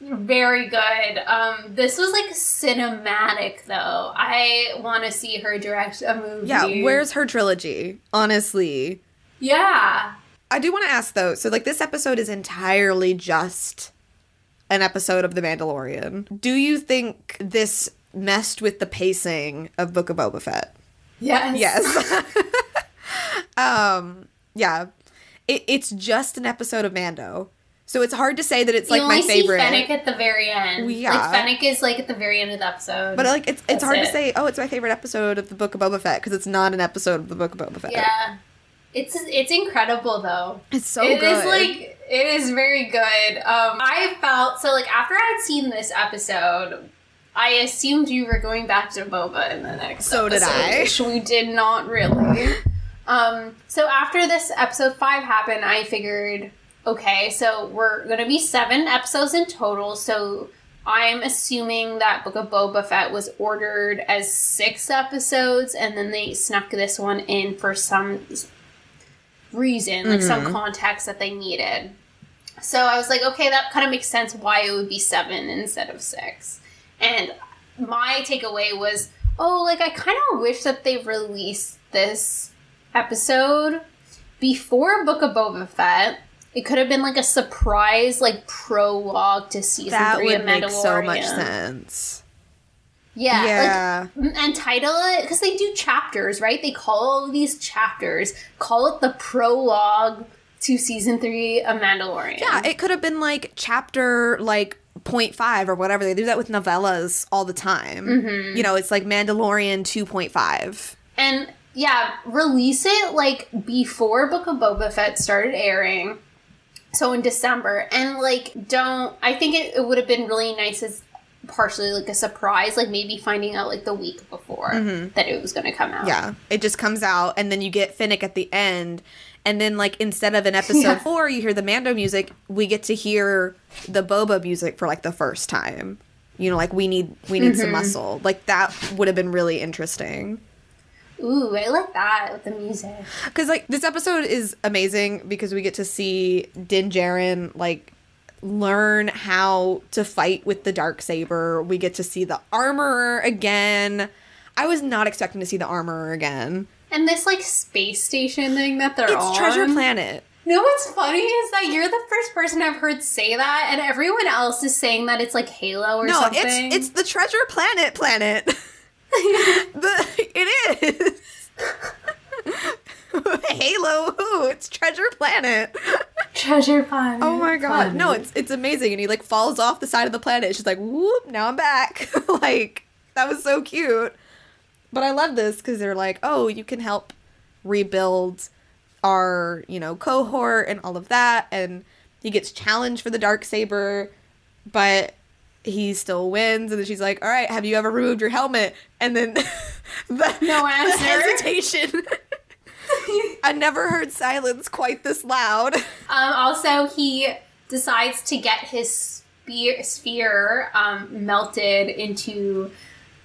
very good. Um, this was like cinematic though. I want to see her direct a movie. Yeah, where's her trilogy? Honestly. Yeah. I do want to ask though, so like this episode is entirely just an episode of The Mandalorian. Do you think this messed with the pacing of Book of Boba Fett? Yes. Yes. um, yeah. It, it's just an episode of Mando. So it's hard to say that it's You like my only see favorite. Fennec at the very end. Yeah. Like Fennec is like at the very end of the episode. but like it's it's That's hard to say, oh, it's my favorite episode of the Book of Boba Fett because it's not an episode of the Book of Boba Fett. Yeah. It's it's incredible though. It's so It good. is like it is very good. Um I felt so like after I had seen this episode, I assumed you were going back to Boba in the next So did I. Which we did not really. um so after this episode five happened, I figured, okay, so we're gonna be seven episodes in total, so I'm assuming that Book of Boba Fett was ordered as six episodes, and then they snuck this one in for some reason, like some mm-hmm. context that they needed. So I was like, okay, that kind of makes sense why it would be seven instead of six. And my takeaway was, oh, like I kind of wish that they released this episode before Book of Boba Fett. It could have been like a surprise, like prologue to season that three would of make Mandalorian. so much sense. Yeah, Yeah. like and title it because they do chapters, right? They call these chapters. Call it the prologue to season three of Mandalorian. Yeah, it could have been like chapter like 0.5 or whatever. They do that with novellas all the time. Mm-hmm. You know, it's like Mandalorian 2.5. and yeah, release it like before Book of Boba Fett started airing. So in December, and like don't. I think it, it would have been really nice as partially like a surprise, like maybe finding out like the week before that it was going to come out. Mm-hmm. Yeah, it just comes out, and then you get Fennec at the end, and then like instead of an episode Yeah. four, you hear the Mando music. We get to hear the Boba music for like the first time. You know, like we need we need Mm-hmm. some muscle. Like that would have been really interesting. Ooh, I like that with the music. Because like this episode is amazing because we get to see Din Djarin like learn how to fight with the dark saber. We get to see the armorer again. I was not expecting to see the armorer again. And this like space station thing that they're It's on. Treasure Planet. You know what's funny is that you're the first person I've heard say that, and everyone else is saying that it's like Halo or No, something. it's it's the Treasure Planet planet. the it is. Halo, ooh, it's Treasure Planet. Treasure Planet. Oh my god. No, it's it's amazing. And he like falls off the side of the planet. She's like, whoop, now I'm back. like, that was so cute. But I love this because they're like, oh, you can help rebuild our, you know, cohort and all of that. And he gets challenged for the dark saber, but he still wins. And then she's like, all right, have you ever removed your helmet? And then the, No the answer. hesitation. I never heard silence quite this loud. Um, also, he decides to get his spear, sphere um, melted into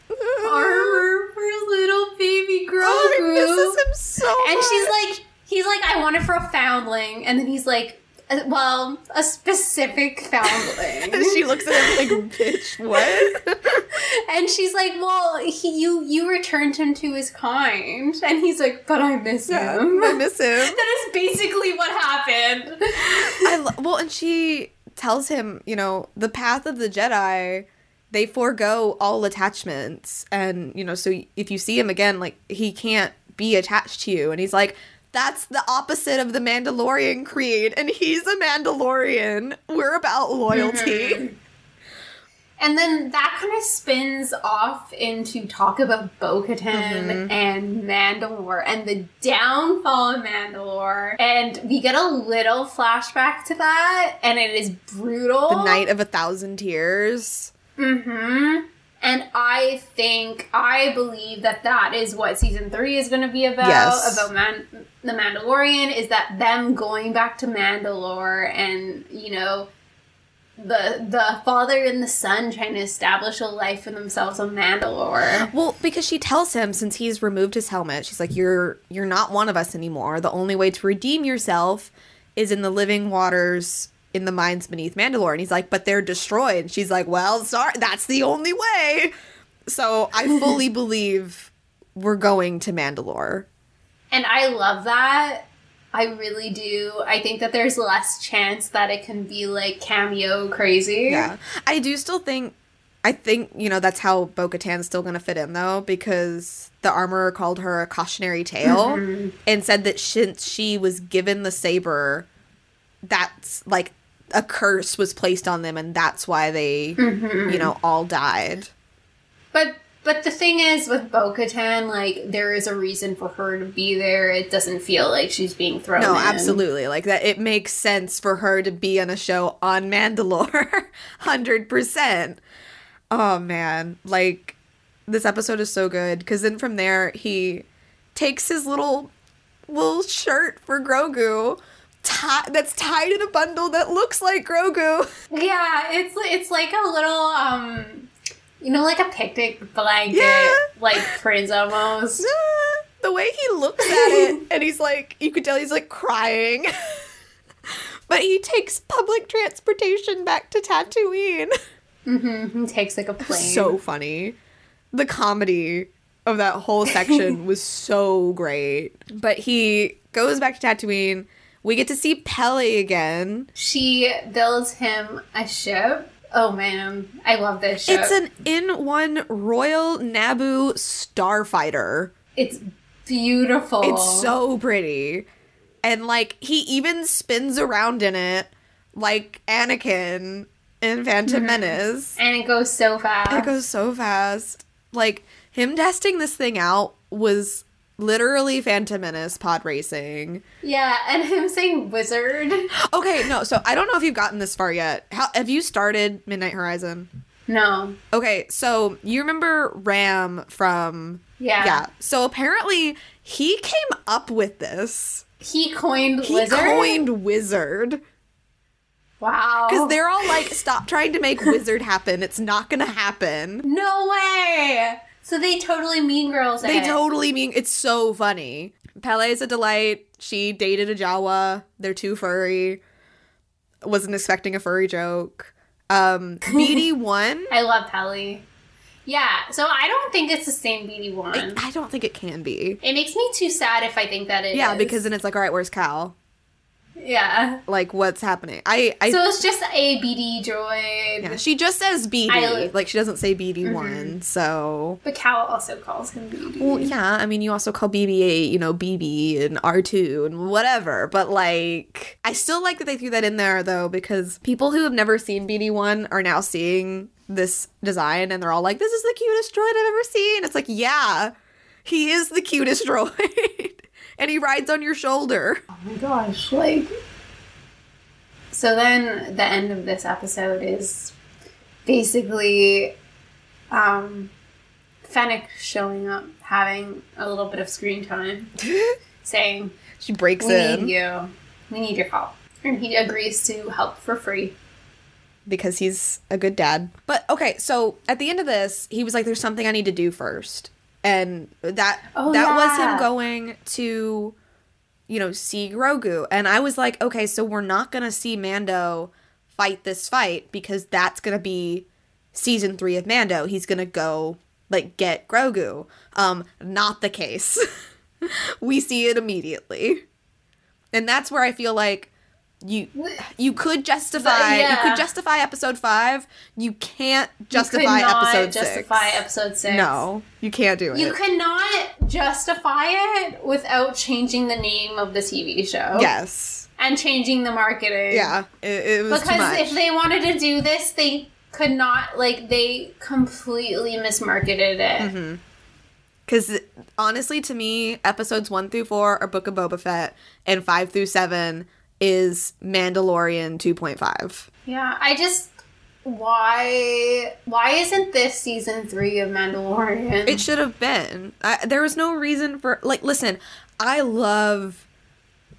armor for little baby Grogu. Oh, misses him so and much. she's like, he's like, I want it for a foundling. And then he's like, uh, well, a specific foundling. She looks at him like, bitch, what? and she's like, well, he, you you returned him to his kind. And he's like, but I miss yeah, him. I miss him. that is basically what happened. I lo- well, and she tells him, you know, the path of the Jedi, they forego all attachments, and you know, so if you see him again, like he can't be attached to you, and he's like. That's the opposite of the Mandalorian creed, and he's a Mandalorian. We're about loyalty. And then that kind of spins off into talk about Bo Katan and Mandalore and the downfall of Mandalore. And we get a little flashback to that, and it is brutal. The night of a thousand tears. Mm-hmm. And I think, I believe that that is what season three is going to be about. Yes. About Man- the Mandalorian is that them going back to Mandalore and you know the the father and the son trying to establish a life for themselves on Mandalore. Well, because she tells him since he's removed his helmet, she's like, "You're you're not one of us anymore. The only way to redeem yourself is in the living waters in the mines beneath Mandalore." And he's like, "But they're destroyed." And she's like, "Well, sorry, that's the only way." So I fully believe we're going to Mandalore. And I love that. I really do. I think that there's less chance that it can be like cameo crazy. Yeah, I do still think. I think you know that's how Bo Katan's still gonna fit in though, because the armorer called her a cautionary tale mm-hmm. and said that since she was given the saber, that's like a curse was placed on them and that's why they Mm-hmm. you know all died. But but the thing is with Bo Katan, like there is a reason for her to be there. It doesn't feel like she's being thrown. No, in. absolutely. Like that it makes sense for her to be on a show on Mandalore. 100%. Oh man, like this episode is so good cuz then from there he takes his little little shirt for Grogu ti- that's tied in a bundle that looks like Grogu. Yeah, it's it's like a little um, you know, like a picnic blanket, Yeah. like prince almost. the way he looks at it and he's like you could tell he's like crying. but he takes public transportation back to Tatooine. Mm-hmm. He takes like a plane. so funny. The comedy of that whole section was so great. But he goes back to Tatooine. We get to see Peli again. she builds him a ship. Oh man, I love this ship. It's an in one Royal Naboo starfighter. it's beautiful. It's so pretty. And like he even spins around in it like Anakin in Phantom mm-hmm. Menace. and it goes so fast. It goes so fast. Like him testing this thing out was literally Phantom Menace pod racing. yeah, and him saying wizard. Okay, no, so I don't know if you've gotten this far yet. How have you started Midnight Horizon? No. Okay, so you remember Ram from Yeah. Yeah. So apparently he came up with this. He coined wizard. He wizard. coined wizard. wow. Because they're all like, stop trying to make wizard happen. It's not gonna happen. no way. So they totally mean girls. They it. totally mean it's so funny. Peli is a delight. She dated a Jawa. They're too furry. Wasn't expecting a furry joke. Um, BD one. I love Peli. Yeah. So I don't think it's the same BD one. I don't think it can be. It makes me too sad if I think that it Yeah, is. because then it's like, all right, where's Cal? Yeah. Like, what's happening? I, I, So it's just a BD droid. yeah, she just says BD. I- like, she doesn't say BD one. Mm-hmm. So, But Cal also calls him BD. well, yeah. I mean, you also call BB-8, you know, BB and R2 and whatever. But like, I still like that they threw that in there though, because people who have never seen BD one are now seeing this design and they're all like, "This is the cutest droid I've ever seen." It's like, yeah, he is the cutest droid, and he rides on your shoulder. Oh my gosh, like. So then the end of this episode is basically um, Fennec showing up, having a little bit of screen time, saying, She breaks We in need you. We need your help. And he agrees to help for free. because he's a good dad. But okay, so at the end of this, he was like, "There's something I need to do first. And that Oh, that was him going to, you know, see Grogu, and I was like, okay, so we're not gonna see Mando fight this fight because that's gonna be season three of Mando. He's gonna go like get Grogu. Um, not the case. we see it immediately, and that's where I feel like you you could justify you could justify episode five. You can't justify you episode justify six. episode six. No, you can't do it. You cannot justify it without changing the name of the TV show. yes. And changing the marketing. Yeah. It, it was Because if they wanted to do this, they could not, like, they completely mismarketed it. Mm-hmm. Because honestly, to me, episodes one through four are Book of Boba Fett, and five through seven is Mandalorian 2.5. Yeah, I just. Why why isn't this season three of Mandalorian? It should have been. I, there was no reason for like. Listen, I love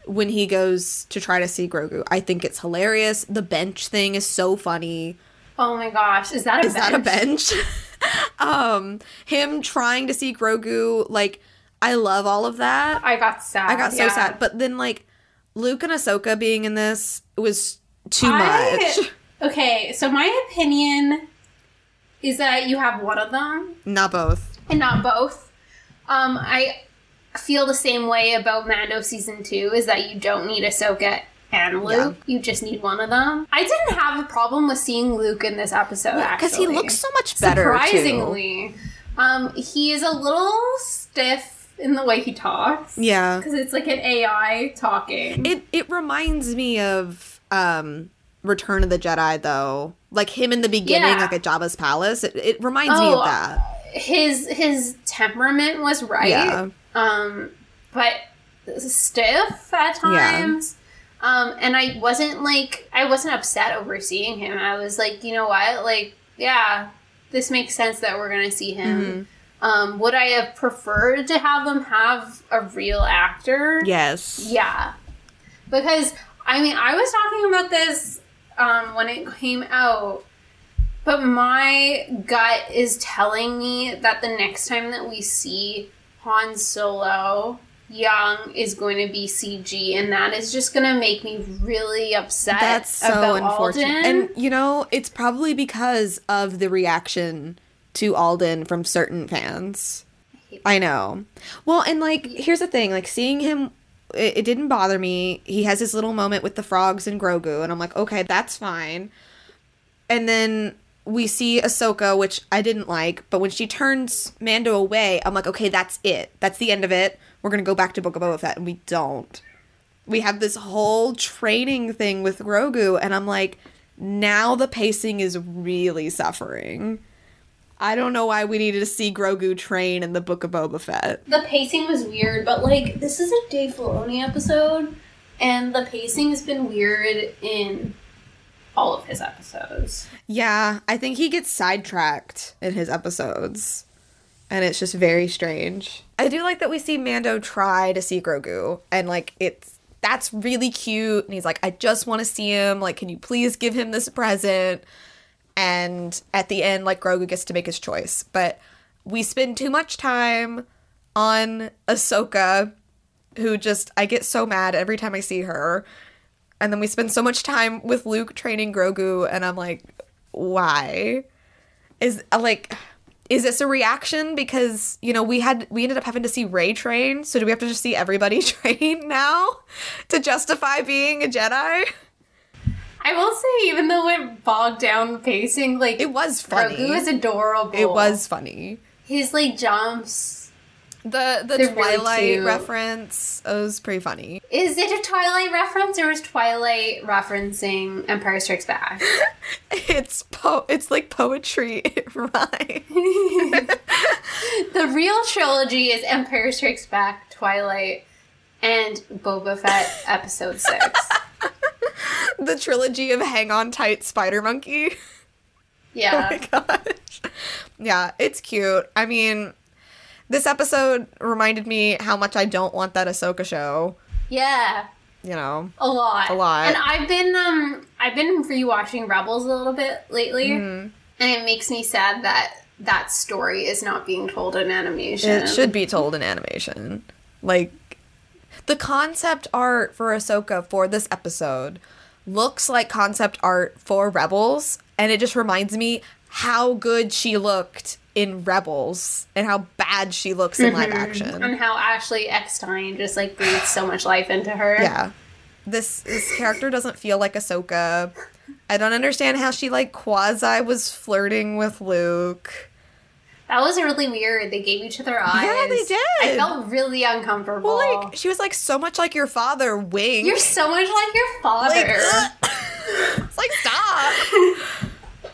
when he goes to try to see Grogu. I think it's hilarious. The bench thing is so funny. oh my gosh, is that a Is that a bench? um, him trying to see Grogu, like I love all of that. I got sad. I got so yeah. sad. But then like Luke and Ahsoka being in this was too I- much. Okay, so my opinion is that you have one of them Not both. and not both. Um, I feel the same way about Mando season two. Is that you don't need Ahsoka and Luke. You just need one of them. I didn't have a problem with seeing Luke in this episode Because he looks so much better. surprisingly. Um, he is a little stiff in the way he talks Yeah. because it's like an AI talking. It it reminds me of um Return of the Jedi though. Like him in the beginning, Yeah. like at Jabba's palace. It, it reminds me Oh, of that. his his temperament was right. Yeah. Um, but stiff at times. Um, and I wasn't like I wasn't upset over seeing him. I was like, you know what? Like, yeah, this makes sense that we're gonna see him. Mm-hmm. Um, would I have preferred to have them have a real actor? Yes. Yeah. Because I mean, I was talking about this um, when it came out, but my gut is telling me that the next time that we see Han Solo young is going to be CG, and that is just going to make me really upset. That's so about unfortunate. Alden. And you know, it's probably because of the reaction to Alden from certain fans. I know. Well, and like here's the thing, like seeing him it, didn't bother me. He has his little moment with the frogs and Grogu and I'm like, "Okay, that's fine." And then we see Ahsoka, which I didn't like, but when she turns Mando away, I'm like, "Okay, that's it. That's the end of it. We're to go back to Book of Boba Fett." And we don't we have this whole training thing with Grogu, and I'm like, now the pacing is really suffering. I don't know why we needed to see Grogu train in the Book of Boba Fett. the pacing was weird, but like this is a Dave Filoni episode, and the pacing has been weird in all of his episodes. Yeah, I think he gets sidetracked in his episodes, and it's just very strange. I do like that we see Mando try to see Grogu, and like it's that's really cute. And he's like, I just want to see him. Like, can you please give him this present? And at the end, like Grogu gets to make his choice, but we spend too much time on Ahsoka, who just I get so mad every time I see her. And then we spend so much time with Luke training Grogu, and I'm like, why? Is uh, like, is this a reaction because you know we had we ended up having to see Rey train, so do we have to just see everybody train now to justify being a Jedi? I will say, even though it bogged down the pacing, like It was funny. Grogu is adorable. it was funny. his like jumps. The the They're really Twilight cute. reference it was pretty funny. Is it a Twilight reference, or is Twilight referencing Empire Strikes Back? It's po it's like poetry it rhymes. the real trilogy is Empire Strikes Back, Twilight, and Boba Fett Episode Six. The trilogy of Hang On Tight Spider Monkey. Yeah. Oh my gosh. Yeah, it's cute. I mean, this episode reminded me how much I don't want that Ahsoka show. Yeah. You know, A lot. A lot. And I've been um I've been rewatching Rebels a little bit lately. Mm-hmm. And it makes me sad that that story is not being told in animation. it should be told in animation. Like, the concept art for Ahsoka for this episode looks like concept art for Rebels, and it just reminds me how good she looked in Rebels and how bad she looks in live mm-hmm. action. And how Ashley Eckstein just like breathes so much life into her. Yeah. This this character doesn't feel like Ahsoka. I don't understand how she like quasi was flirting with Luke. That was really weird. They gave each other eyes. Yeah, they did. I felt really uncomfortable. Well, like she was like so much like your father, Wink. You're so much like your father. like, it's like stop.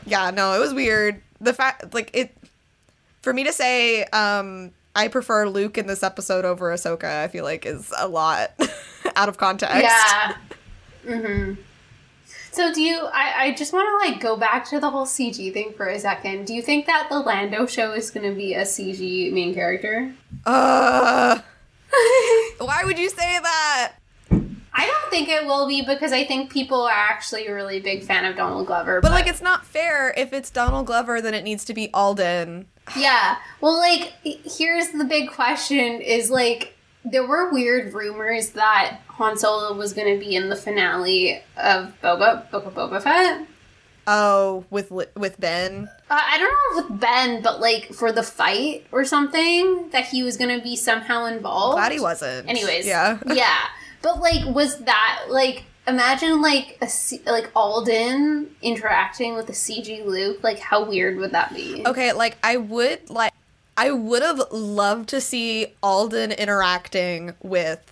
yeah, no, it was weird. The fact, like it, for me to say, um, I prefer Luke in this episode over Ahsoka. I feel like is a lot out of context. Yeah. hmm So do you? I, I just want to like go back to the whole CG thing for a second. Do you think that the Lando show is going to be a CG main character? Uh, why would you say that? I don't think it will be because I think people are actually a really big fan of Donald Glover. But like, it's not fair. If it's Donald Glover, then it needs to be Alden. Yeah. Well, like, here's the big question is like, there were weird rumors that Han Solo was going to be in the finale of Boba, of Boba Fett. Oh, with with Ben. Uh, I don't know if with Ben, but like for the fight or something, that he was going to be somehow involved. Glad he wasn't. Anyways. yeah. yeah. But like, was that, like, imagine like a C- like Alden interacting with a CG Luke. Like, how weird would that be? Okay, like I would like I would have loved to see Alden interacting with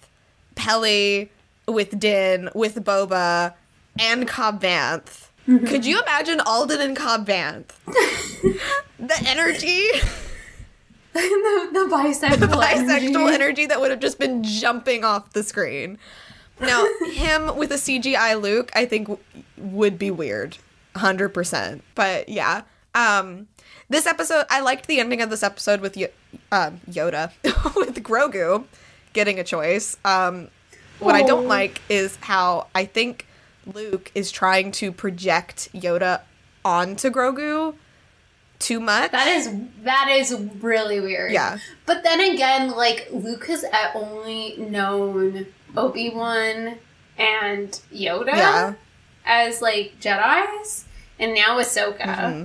Peli, with Din, with Boba, and Cobb Vanth. Could you imagine Alden and Cobb Vanth? the energy, the, the bisexual, bisexual energy. energy that would have just been jumping off the screen. Now, him with a CGI Luke, I think w- would be weird. 100%. But yeah. Um this episode I liked the ending of this episode with Yo- um, Yoda with Grogu getting a choice. Um what I don't like is how I think Luke is trying to project Yoda onto Grogu too much. That is that is really weird. Yeah. But then again, like Luke has only known Obi Wan and Yoda Yeah. as like Jedi's, and now Ahsoka. Mm-hmm.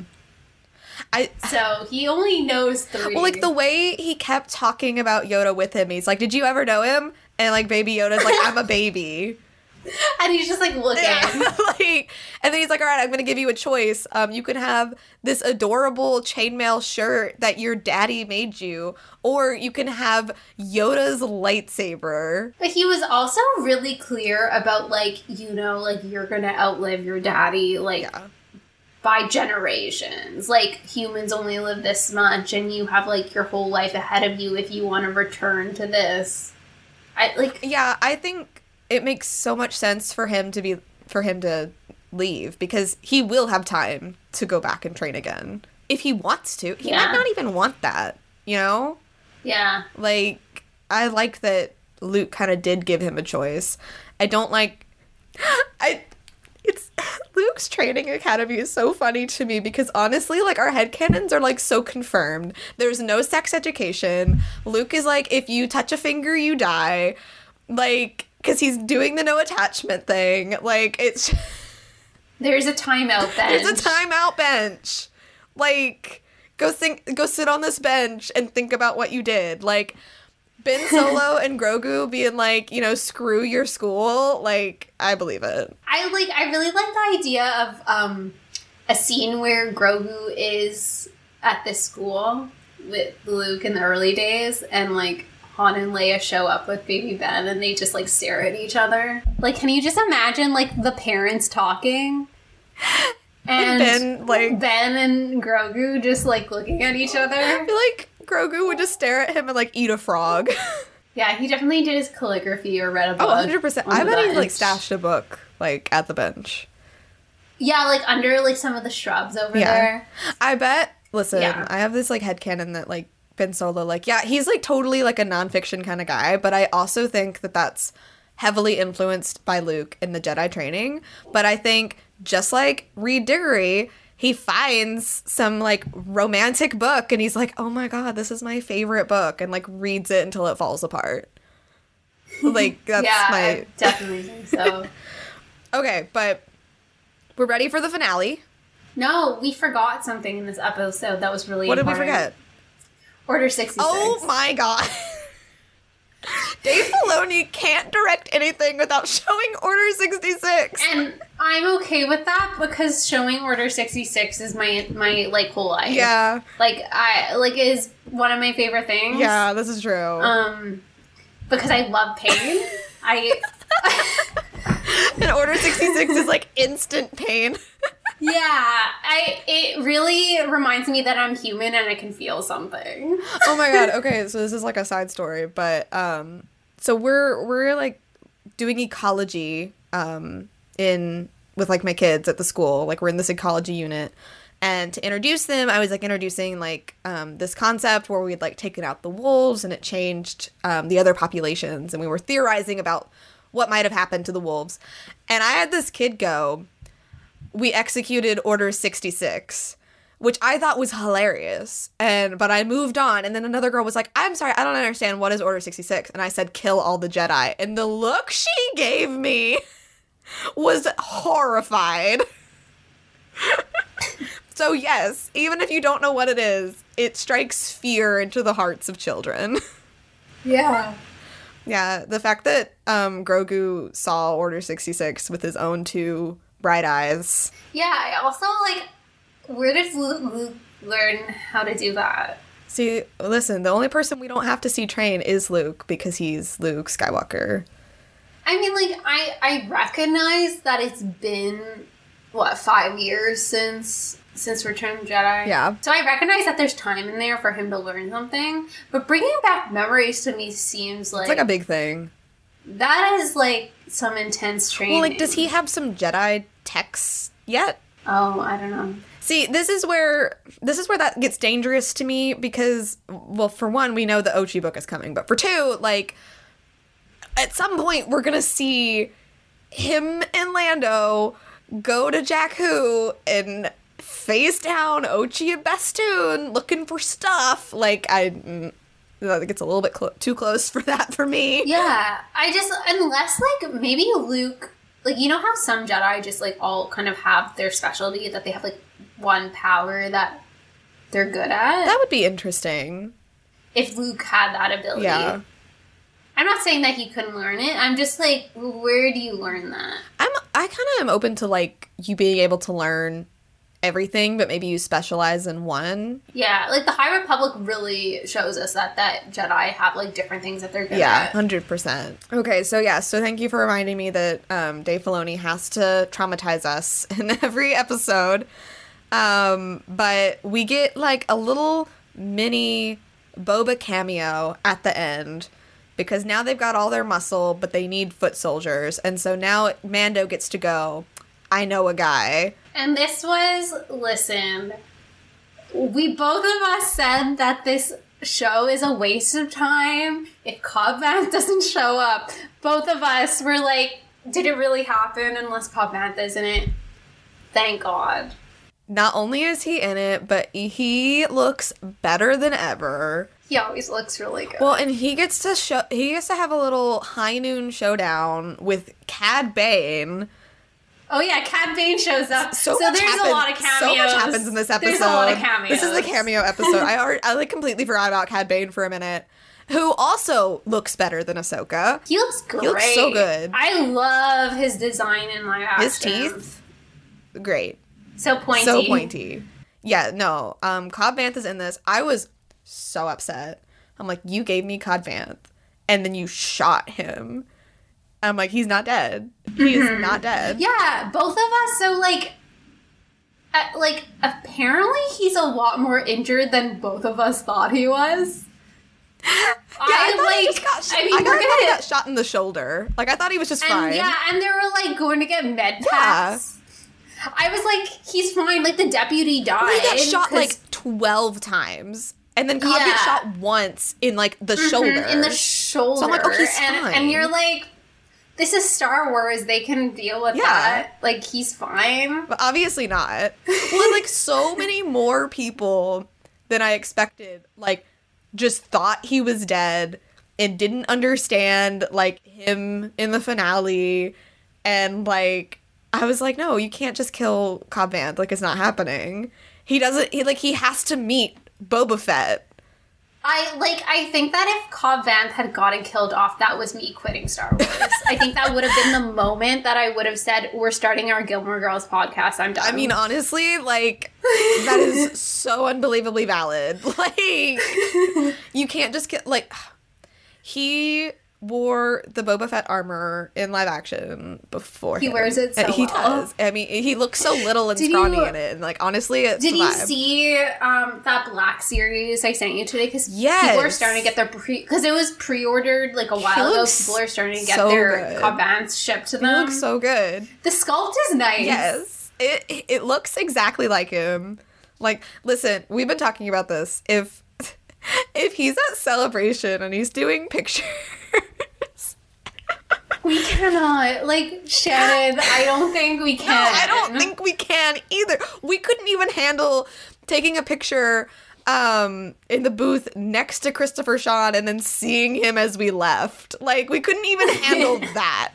I So he only knows three. Well, like the way he kept talking about Yoda with him, he's like, "Did you ever know him?" And like Baby Yoda's like, "I'm a baby." and he's just like looking. like, and then he's like, "All right, I'm gonna give you a choice. Um, you can have this adorable chainmail shirt that your daddy made you, or you can have Yoda's lightsaber." But he was also really clear about like you know like you're gonna outlive your daddy like Yeah, by generations. Like humans only live this much, and you have like your whole life ahead of you if you want to return to this. I like yeah. I think it makes so much sense for him to be for him to leave because he will have time to go back and train again if he wants to. He Yeah. might not even want that, you know. yeah. like I like that Luke kind of did give him a choice. I don't like I it's Luke's training academy is so funny to me because honestly like our head headcanons are like so confirmed. There's no sex education. Luke is like if you touch a finger you die. Like cuz he's doing the no attachment thing. Like it's There's a timeout bench. there's a timeout bench. Like, go think, go sit on this bench and think about what you did. Like, Ben Solo and Grogu being like, you know, screw your school. Like, I believe it. I like. I really like the idea of um a scene where Grogu is at this school with Luke in the early days, and like Han and Leia show up with Baby Ben, and they just like stare at each other. Like, can you just imagine like the parents talking? And Ben, like- Ben and Grogu just like looking at each other. like Grogu would just stare at him and like eat a frog. Yeah, he definitely did his calligraphy or read a oh, book. Oh, 100%. I bet he like stashed a book like at the bench. Yeah, like under like some of the shrubs over Yeah. there. I bet. Listen, Yeah. I have this like head headcanon that like Ben Solo, like, yeah, he's like totally like a nonfiction kind of guy, but I also think that that's heavily influenced by Luke in the Jedi training. But I think just like Reed Diggory, he finds some like romantic book and he's like, oh my god, this is my favorite book, and like reads it until it falls apart. Like, that's yeah, my. I definitely think so. Okay, but we're ready for the finale. no, we forgot something in this episode that was really What did we forget? Order 66. Oh my god. Dave Filoni can't direct anything without showing Order 66. And I'm okay with that because showing Order 66 is my my like whole life. Yeah, Like I like is one of my favorite things. yeah, this is true. Um because I love pain. I and Order 66 is like instant pain. yeah, I it really reminds me that I'm human and I can feel something. oh my god. Okay, so this is like a side story, but um so we're we're like doing ecology um in with like my kids at the school. Like we're in this ecology unit. And to introduce them, I was like introducing like um, this concept where we'd like taken out the wolves and it changed um, the other populations, and we were theorizing about what might have happened to the wolves. And I had this kid go, "We executed Order sixty six, which I thought was hilarious. And but I moved on, and then another girl was like, "I'm sorry, I don't understand. What is Order sixty six? And I said, "Kill all the Jedi." And the look she gave me was horrified. so yes, even if you don't know what it is, it strikes fear into the hearts of children. Yeah. yeah, the fact that um, Grogu saw Order sixty six with his own two bright eyes. Yeah, I also like where did Luke, learn how to do that? See, listen, the only person we don't have to see train is Luke because he's Luke Skywalker. I mean, like I I recognize that it's been what five years since since Return of the Jedi. Yeah. So I recognize that there's time in there for him to learn something, but bringing back memories to me seems like, It's like a big thing. that is like some intense training. Well, like, does he have some Jedi texts yet? Oh, I don't know. See, this is where this is where that gets dangerous to me because, well, for one, we know the Ochi book is coming, but for two, like, at some point we're gonna see him and Lando go to Jakku and face down Ochi and Bestoon looking for stuff. Like, I, mm, gets a little bit too close for that for me. Yeah, I just unless like maybe Luke, like you know how some Jedi just like all kind of have their specialty that they have like one power that they're good at. That would be interesting. if Luke had that ability, Yeah. I'm not saying that he couldn't learn it. I'm just like, where do you learn that? I'm I kind of am open to like you being able to learn everything, but maybe you specialize in one. Yeah, like the High Republic really shows us that that Jedi have like different things that they're good at. Yeah, hundred percent. Okay, so yeah, so thank you for reminding me that um, Dave Filoni has to traumatize us in every episode. Um, but we get like a little mini Boba cameo at the end because now they've got all their muscle, but they need foot soldiers, and so now Mando gets to go. I know a guy. And this was, listen, we both of us said that this show is a waste of time if Cobb doesn't show up. Both of us were like, did it really happen unless Cobb isn't it? Thank God. Not only is he in it, but he looks better than ever. He always looks really good. Well, and he gets to show he gets to have a little high noon showdown with Cad Bane. oh yeah, Cad Bane shows up. So, So, there's happens, a lot of cameos. So much happens in this episode. There's a lot of cameos. This is the cameo episode. I already, I like completely forgot about Cad Bane for a minute, who also looks better than Ahsoka. He looks great. He looks so good. I love his design in live action. His teeth, great, So pointy. so pointy. Yeah, no. Um, Cobb Vanth is in this. I was so upset. I'm like, you gave me Cobb Vanth, and then you shot him. I'm like, he's not dead. He is not dead. Yeah, both of us. So like, uh, like apparently he's a lot more injured than both of us thought he was. Yeah, I, thought he got shot. I I, mean, I gonna. got shot in the shoulder. Like I thought he was just And fine. yeah, and they were like going to get med packs. I was like, he's fine. Like the deputy died. he got shot 'cause- like twelve times, and then Cobb gets shot once in like the Mhm, shoulder. in the shoulder. So I'm like, oh, he's and, fine. and you're like, this is Star Wars. They can deal with Yeah. that. Like he's fine. but obviously not. well, like so many more people than I expected. Like just thought he was dead and didn't understand like him in the finale, and like I was like, no, you can't just kill Cobb Vanth. Like it's not happening. He doesn't. He like he has to meet Boba Fett. I like. I think that if Cobb Vanth had gotten killed off, that was me quitting Star Wars. I think that would have been the moment that I would have said, "We're starting our Gilmore Girls podcast." I'm done. I mean, honestly, like that is so unbelievably valid. Like you can't just get like he wore the Boba Fett armor in live action before. He wears it so he well. does. I mean, he looks so little and Did scrawny you- in it, and like honestly, it's Did you see um, that Black series I sent you today? Because Yes. people are starting to get their pre because it was pre-ordered like a while ago. People are starting to get so their Vanth shipped to He them. looks so good. the sculpt is nice. Yes. It it looks exactly like him. Like, listen, we've been talking about this. If if he's at celebration and he's doing pictures we cannot like Shannon. I don't think we can. No, I don't think we can either. We couldn't even handle taking a picture um in the booth next to Christopher Sean and then seeing him as we left. Like we couldn't even handle that.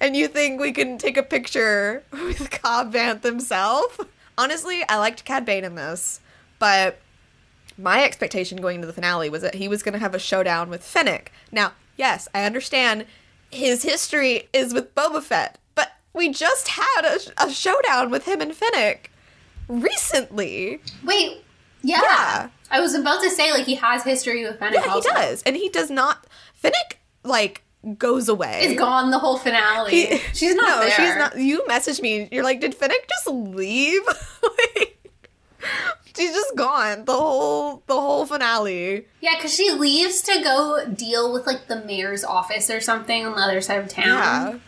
and you think we can take a picture with Cobb Vanth himself? Honestly, I liked Cad Bane in this, but my expectation going into the finale was that he was going to have a showdown with Fennec. Now, yes, I understand his history is with Boba Fett, but we just had a, a showdown with him and Fennec recently. Wait. Yeah. Yeah. I was about to say like he has history with Fennec. Yeah, he does, and he does not. Fennec, like goes away. Is gone the whole finale. He- she's not no, there. she's not. You messaged me. You're like, did Fennec just leave? like, she's just gone the whole the whole finale. Yeah, because she leaves to go deal with like the mayor's office or something on the other side of town. Yeah.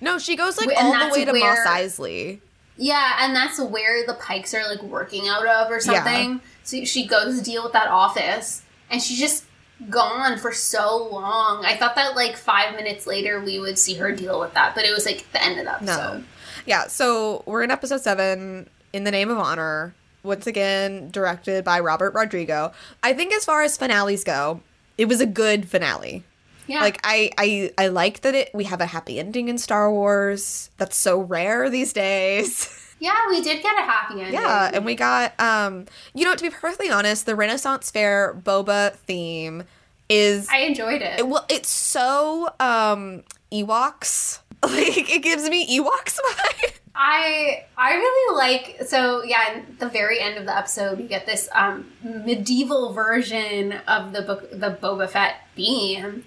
No, she goes like and all the way to where- Mos Eisley. Yeah, and that's where the Pikes are like working out of or something. So she goes to deal with that office, and she's just gone for so long. I thought that like five minutes later we would see her deal with that, but it was like the end of the episode. No. Yeah, so we're in episode seven, In the Name of Honor. Once again, directed by Robert Rodriguez. I think as far as finales go, it was a good finale. Yeah, Like I, I I like that it we have a happy ending in Star Wars. That's so rare these days. yeah, we did get a happy ending. yeah, and we got um you know, to be perfectly honest, the Renaissance Fair boba theme is I enjoyed it. it, well it's so um Ewoks. Like it gives me Ewoks vibe. I I really like so yeah. At the very end of the episode, you get this um, medieval version of the book, the Boba Fett beam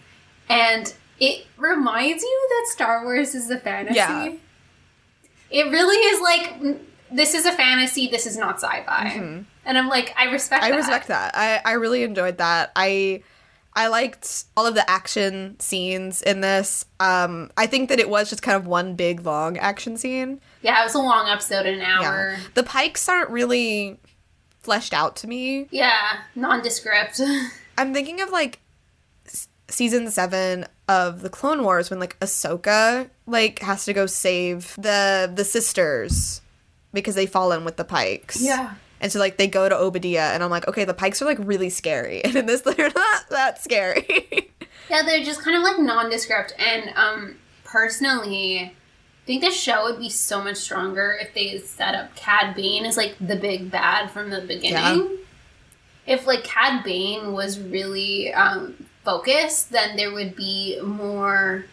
and it reminds you that Star Wars is a fantasy. Yeah. It really is like this is a fantasy. This is not sci-fi, and I'm like I respect. Mm-hmm. I that. respect that. I, I really enjoyed that. I I liked all of the action scenes in this. Um, I think that it was just kind of one big long action scene. Yeah, it was a long episode, an hour. Yeah. The pikes aren't really fleshed out to me. Yeah, nondescript. I'm thinking of like s- season seven of the Clone Wars when like Ahsoka like has to go save the the sisters because they fall in with the pikes. Yeah. And so like they go to Oba Diah and I'm like, okay, the pikes are like really scary. And in this they're not that scary. Yeah, they're just kind of like nondescript. And um, personally, I think the show would be so much stronger if they set up Cad Bane as like the big bad from the beginning. Yeah. If like Cad Bane was really um, focused, then there would be more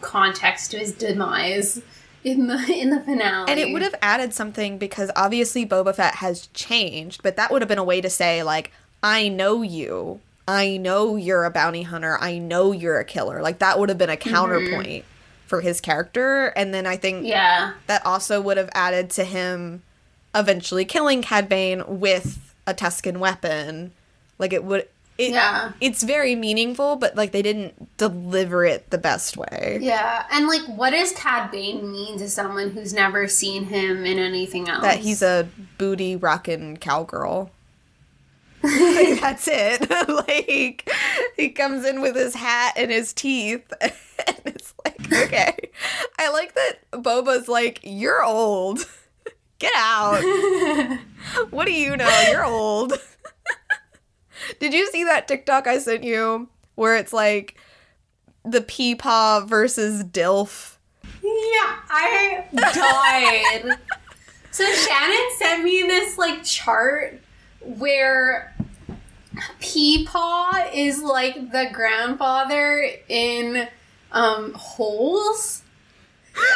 context to his demise in the in the finale. and it would have added something because obviously Boba Fett has changed, but that would have been a way to say like, I know you. I know you're a bounty hunter. I know you're a killer. Like that would have been a mm-hmm. counterpoint for his character. And then I think Yeah. that also would have added to him eventually killing Cad Bane with a Tusken weapon. Like it would it, Yeah. It's very meaningful, but like they didn't deliver it the best way. Yeah, and like, what does Cad Bane mean to someone who's never seen him in anything else? That he's a booty rockin' cowgirl. Like, that's it. like he comes in with his hat and his teeth, and it's like okay. I like that Boba's like, "You're old. Get out. what do you know? You're old." Did you see that TikTok I sent you where it's like the Peepaw versus Dilf? Yeah, I died. so Shannon sent me this like chart where Peepaw is like the grandfather in um holes.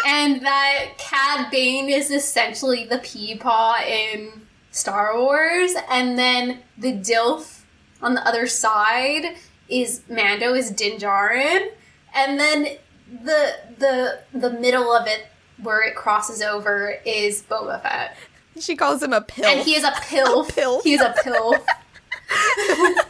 And that Cad Bane is essentially the Peepaw in Star Wars, and then the Dilf on the other side is Mando is Din Djarin, and then the the the middle of it where it crosses over is Boba Fett, She calls him a pill. and he is a pill. pilf. He's a pill.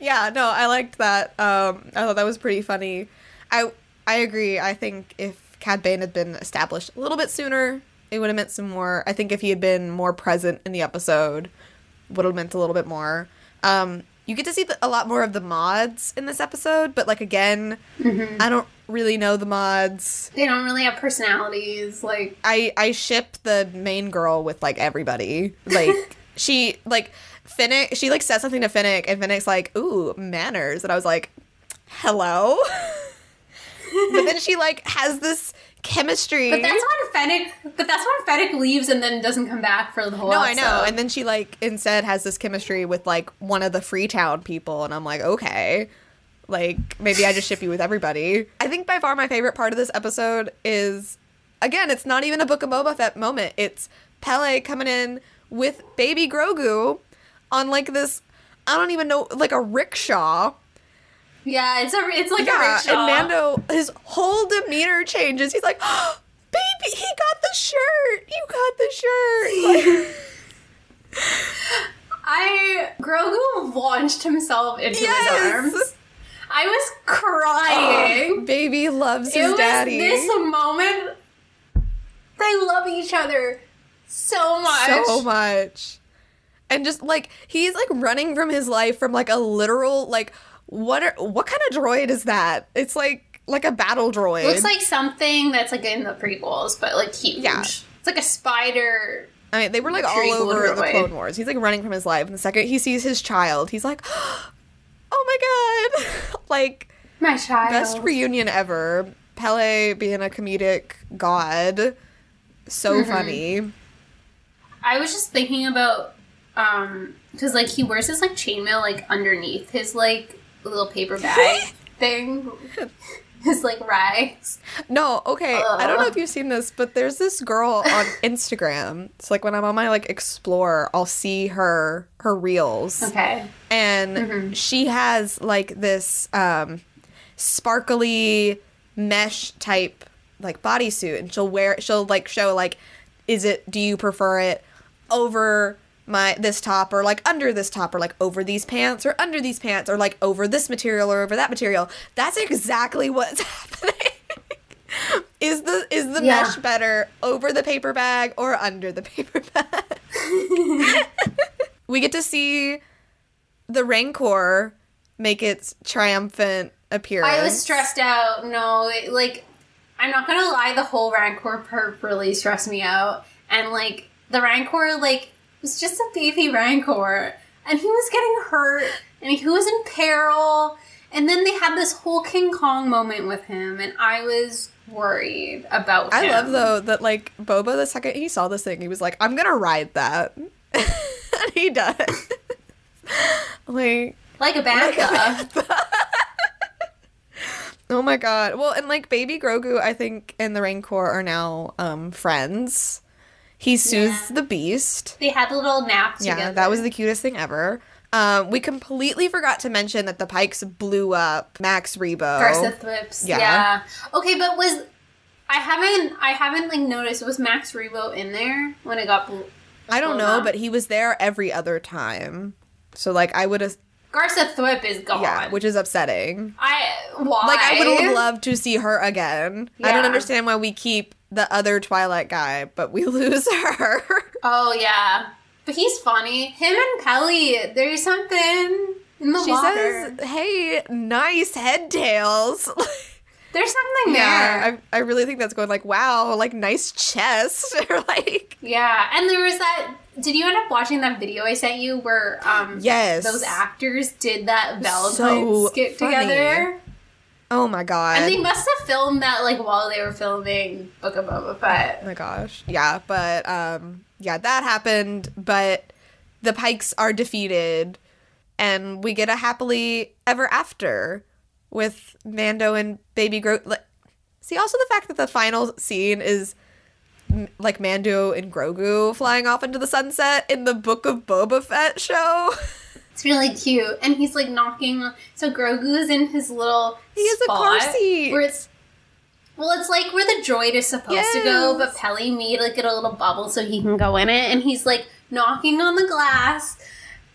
Yeah, no, I liked that. Um, I thought that was pretty funny. I I agree. I think if Cad Bane had been established a little bit sooner, it would have meant some more. I think if he had been more present in the episode, would have meant a little bit more. Um, you get to see the, a lot more of the mods in this episode, but like again, I don't really know the mods. they don't really have personalities. Like I I ship the main girl with like everybody. Like she like Fennec she like says something to Fennec and Fennec's like, ooh, manners. And I was like, hello? but then she like has this chemistry. But that's when Fennec. But that's when Fennec leaves and then doesn't come back for the whole. no, I know. And then she like instead has this chemistry with like one of the Freetown people, and I'm like, okay. Like maybe I just ship you with everybody. I think by far my favorite part of this episode is again, it's not even a Book of Boba Fett moment. It's Peli coming in with baby Grogu on like this I don't even know like a rickshaw Yeah, it's a it's like a Yeah, rickshaw. and Mando, his whole demeanor changes. He's like, oh, "Baby, he got the shirt. You got the shirt." Like, I Grogu launched himself into Yes. his arms. I was crying. baby loves it his was daddy this moment. They love each other so much. so much, and just like he's like running from his life from like a literal like what are what kind of droid is that? It's like like a battle droid. Looks like something that's like in the prequels, but like huge. Yeah. It's like a spider. I mean, they were like all over the droid. Clone Wars. He's like running from his life. And the second he sees his child, he's like, "Oh my god!" like My child. best reunion ever. Peli being a comedic god, so Mm-hmm. funny. I was just thinking about um because like he wears his like chainmail like underneath his like little paper bag thing. His like rags. No, okay. I don't know if you've seen this, but there's this girl on Instagram. It's like when I'm on my like explore, I'll see her her reels. Okay. and Mm-hmm. she has like this um sparkly mesh type like bodysuit and she'll wear she'll like show like is it do you prefer it over my this top or like under this top or like over these pants or under these pants or like over this material or over that material that's exactly what's happening is the is the Yeah. mesh better over the paper bag or under the paper bag we get to see the Rancor make its triumphant appearance. I was stressed out. No, it, like I'm not gonna lie, the whole Rancor perp really stressed me out. And like the Rancor, like was just a baby Rancor, and he was getting hurt, and he was in peril. And then they had this whole King Kong moment with him, and I was worried about. I him. love though that like Boba the second he saw this thing, he was like, "I'm gonna ride that," and he does. like, like a bantha. oh my god. Well, and like Baby Grogu, I think, and the Rancor are now um friends. He soothes Yeah. the beast. they had a little nap together. Yeah, that was the cutest thing ever. Um, we completely forgot to mention that the Pikes blew up Max Rebo. Garsa Fwips. Yeah. Yeah. Okay, but was I haven't I haven't like noticed was Max Rebo in there when it got bl- I don't know, up? but he was there every other time. So like I would have Garsa Fwip is gone. yeah, which is upsetting. I why Like I would have loved to see her again. I don't understand why we keep the other Twi'lek guy, but we lose her. Oh yeah, but he's funny. Him and Kelly, there's something in the she water. says, "Hey, nice head tails." there's something there. I, I really think that's going like, "Wow, like nice chest," or like, yeah, and there was that. Did you end up watching that video I sent you where um Yes. those actors did that Valentine's So skit funny. together? "Oh my god." And they must have filmed that like while they were filming Book of Boba Fett. Oh my gosh. Yeah, but um yeah, that happened, but the Pikes are defeated and we get a happily ever after with Mando and Baby. Like, see also the fact that the final scene is like Mando and Grogu flying off into the sunset in the Book of Boba Fett show. It's really cute, and he's like knocking. So Grogu is in his little He has a car seat. where it's. Well, it's like where the droid is supposed to go, but Peli made like a little bubble so he can go in it, and he's like knocking on the glass,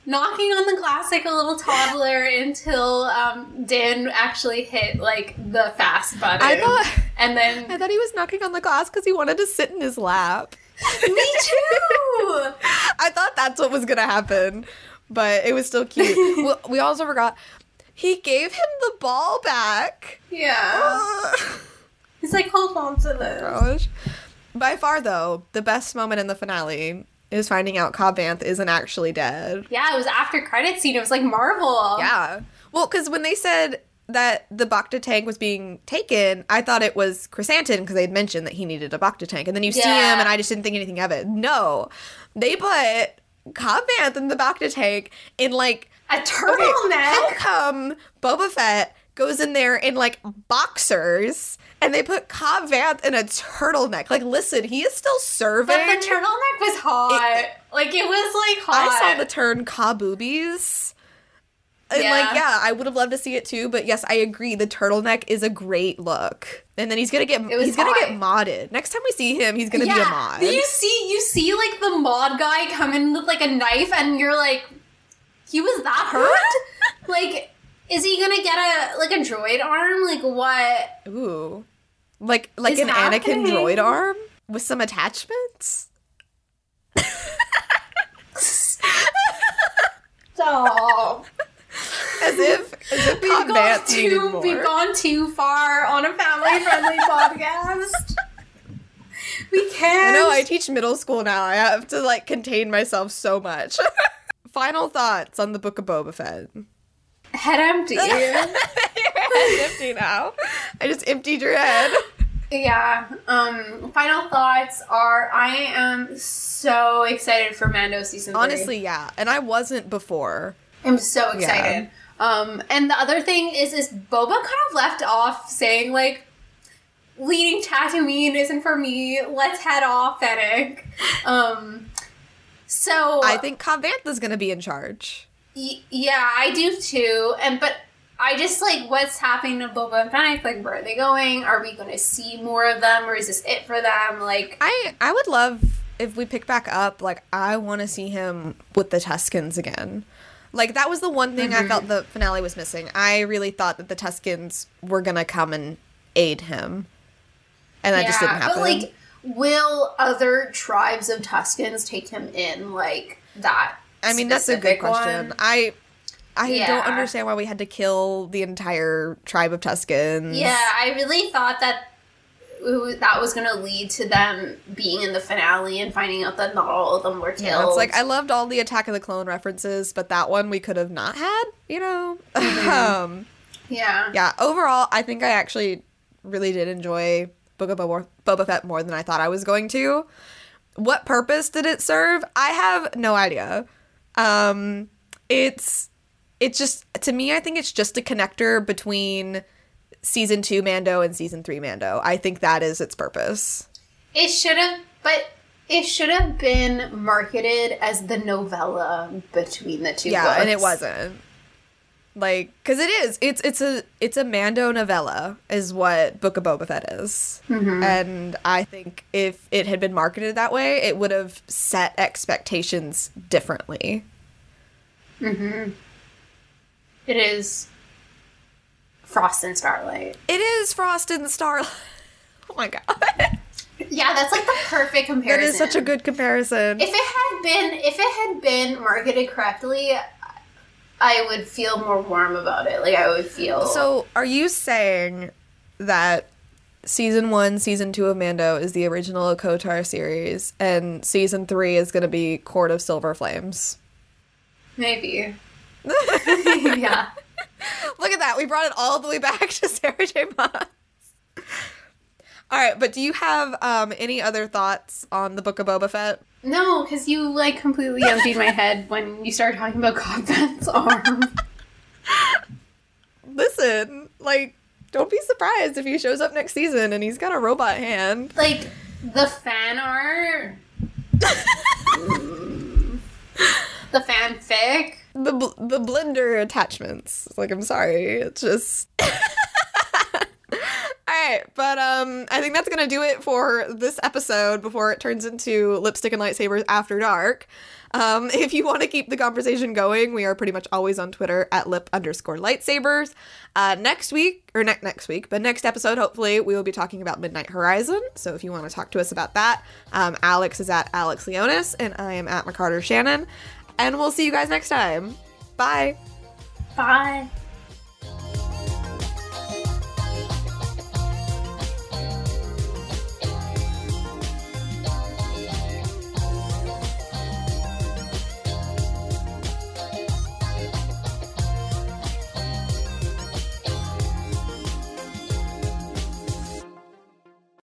knocking on the glass like a little toddler until um, Dan actually hit like the fast button. I thought and then I thought he was knocking on the glass cuz he wanted to sit in his lap. me too. I thought that's what was gonna happen, but it was still cute. well, we also forgot he gave him the ball back. yeah, he's like, hold on to this. gosh. By far, though, the best moment in the finale is finding out Cobb Vanth isn't actually dead. Yeah, it was after credit scene. It was like Marvel. Yeah. Well, because when they said that the Bacta tank was being taken, I thought it was Krrsantan because they'd mentioned that he needed a Bacta tank. And then you see him, and I just didn't think anything of it. No. They put Cobb Vanth in the Bacta tank in like A Okay, turtleneck. how come Boba Fett goes in there in like boxers and they put Cobb Vanth in a turtleneck? Like, listen, he is still serving. But the turtleneck was hot. like it was like hot. I saw the turn Cobb boobies. And Yeah. like, yeah, I would have loved to see it too. But yes, I agree. The turtleneck is a great look. And then he's gonna get It he's gonna get modded. Next time we see him, he's gonna be a mod. You see, you see, like the mod guy come in with like a knife, and you're like, he was that hurt. like, is he gonna get a like a droid arm? Like what? Ooh, like like an Anakin droid arm with some attachments. Stop. As if as if We've gone too. We've gone too far on a family-friendly podcast. We can't. I know I teach middle school now. I have to like contain myself so much. Final thoughts on the Book of Boba Fett. Head empty. your head's empty now. I just emptied your head. Yeah. Um. Final thoughts are: I am so excited for Mando season. three. Honestly, yeah. And I wasn't before. I'm so excited. Um. And the other thing is, is Boba kind of left off saying like, "Leading Tatooine isn't for me. Let's head off, Fennec." Um. So I think Cobb is gonna be in charge. Y- yeah, I do too. And but I just like what's happening to Boba and Fennec. Like, where are they going? Are we going to see more of them, or is this it for them? Like, I I would love if we pick back up. Like I want to see him with the Tuskens again. Like that was the one thing I mm-hmm. felt the finale was missing. I really thought that the Tuskens were gonna come and aid him, and that just didn't happen. But like, will other tribes of Tuskens take him in like that? I mean, that's a good question. one? I I Yeah. don't understand why we had to kill the entire tribe of Tuskens. Yeah, I really thought that was- that was going to lead to them being in the finale and finding out that not all of them were killed. Yeah, it's like I loved all the Attack of the Clone references, but that one we could have not had, you know. um, yeah, yeah, overall, I think I actually really did enjoy Book of Boba Fett more than I thought I was going to. What purpose did it serve? I have no idea. Um, it's it's just to me, I think it's just a connector between season two Mando and season three Mando. I think that is its purpose. It should have, but it should have been marketed as the novella between the two. yeah and it wasn't like because it is it's it's a it's a mando novella is what book of boba fett is and i think if it had been marketed that way it would have set expectations differently Hmm. It is Frost and Starlight. it is frost and starlight oh my god Yeah, that's like the perfect comparison. is such a good comparison If it had been, if it had been marketed correctly, I would feel more warm about it. Like I would feel so are you saying that season one season two of mando is the original kotar series and season three is going to be court of silver flames maybe. yeah. Look at that. We brought it all the way back to Sarah J. Maas. All right, but do you have um, any other thoughts on the Book of Boba Fett? No, because you like completely emptied my head when you started talking about Cobb Vanth's arm. Listen, like, don't be surprised if he shows up next season and he's got a robot hand. like the fan art, the fanfic. The bl- the blender attachments. Like, I'm sorry, it's just. All right, but um, I think that's gonna do it for this episode before it turns into lipstick and lightsabers after dark. Um, if you want to keep the conversation going, we are pretty much always on Twitter at lip underscore lightsabers. Uh, next week, or ne- next week, but next episode, hopefully, we will be talking about Midnight Horizon. So if you want to talk to us about that, um, Alex is at Alex Leonis, and I am at McCarter Shannon. And we'll see you guys next time. Bye. Bye.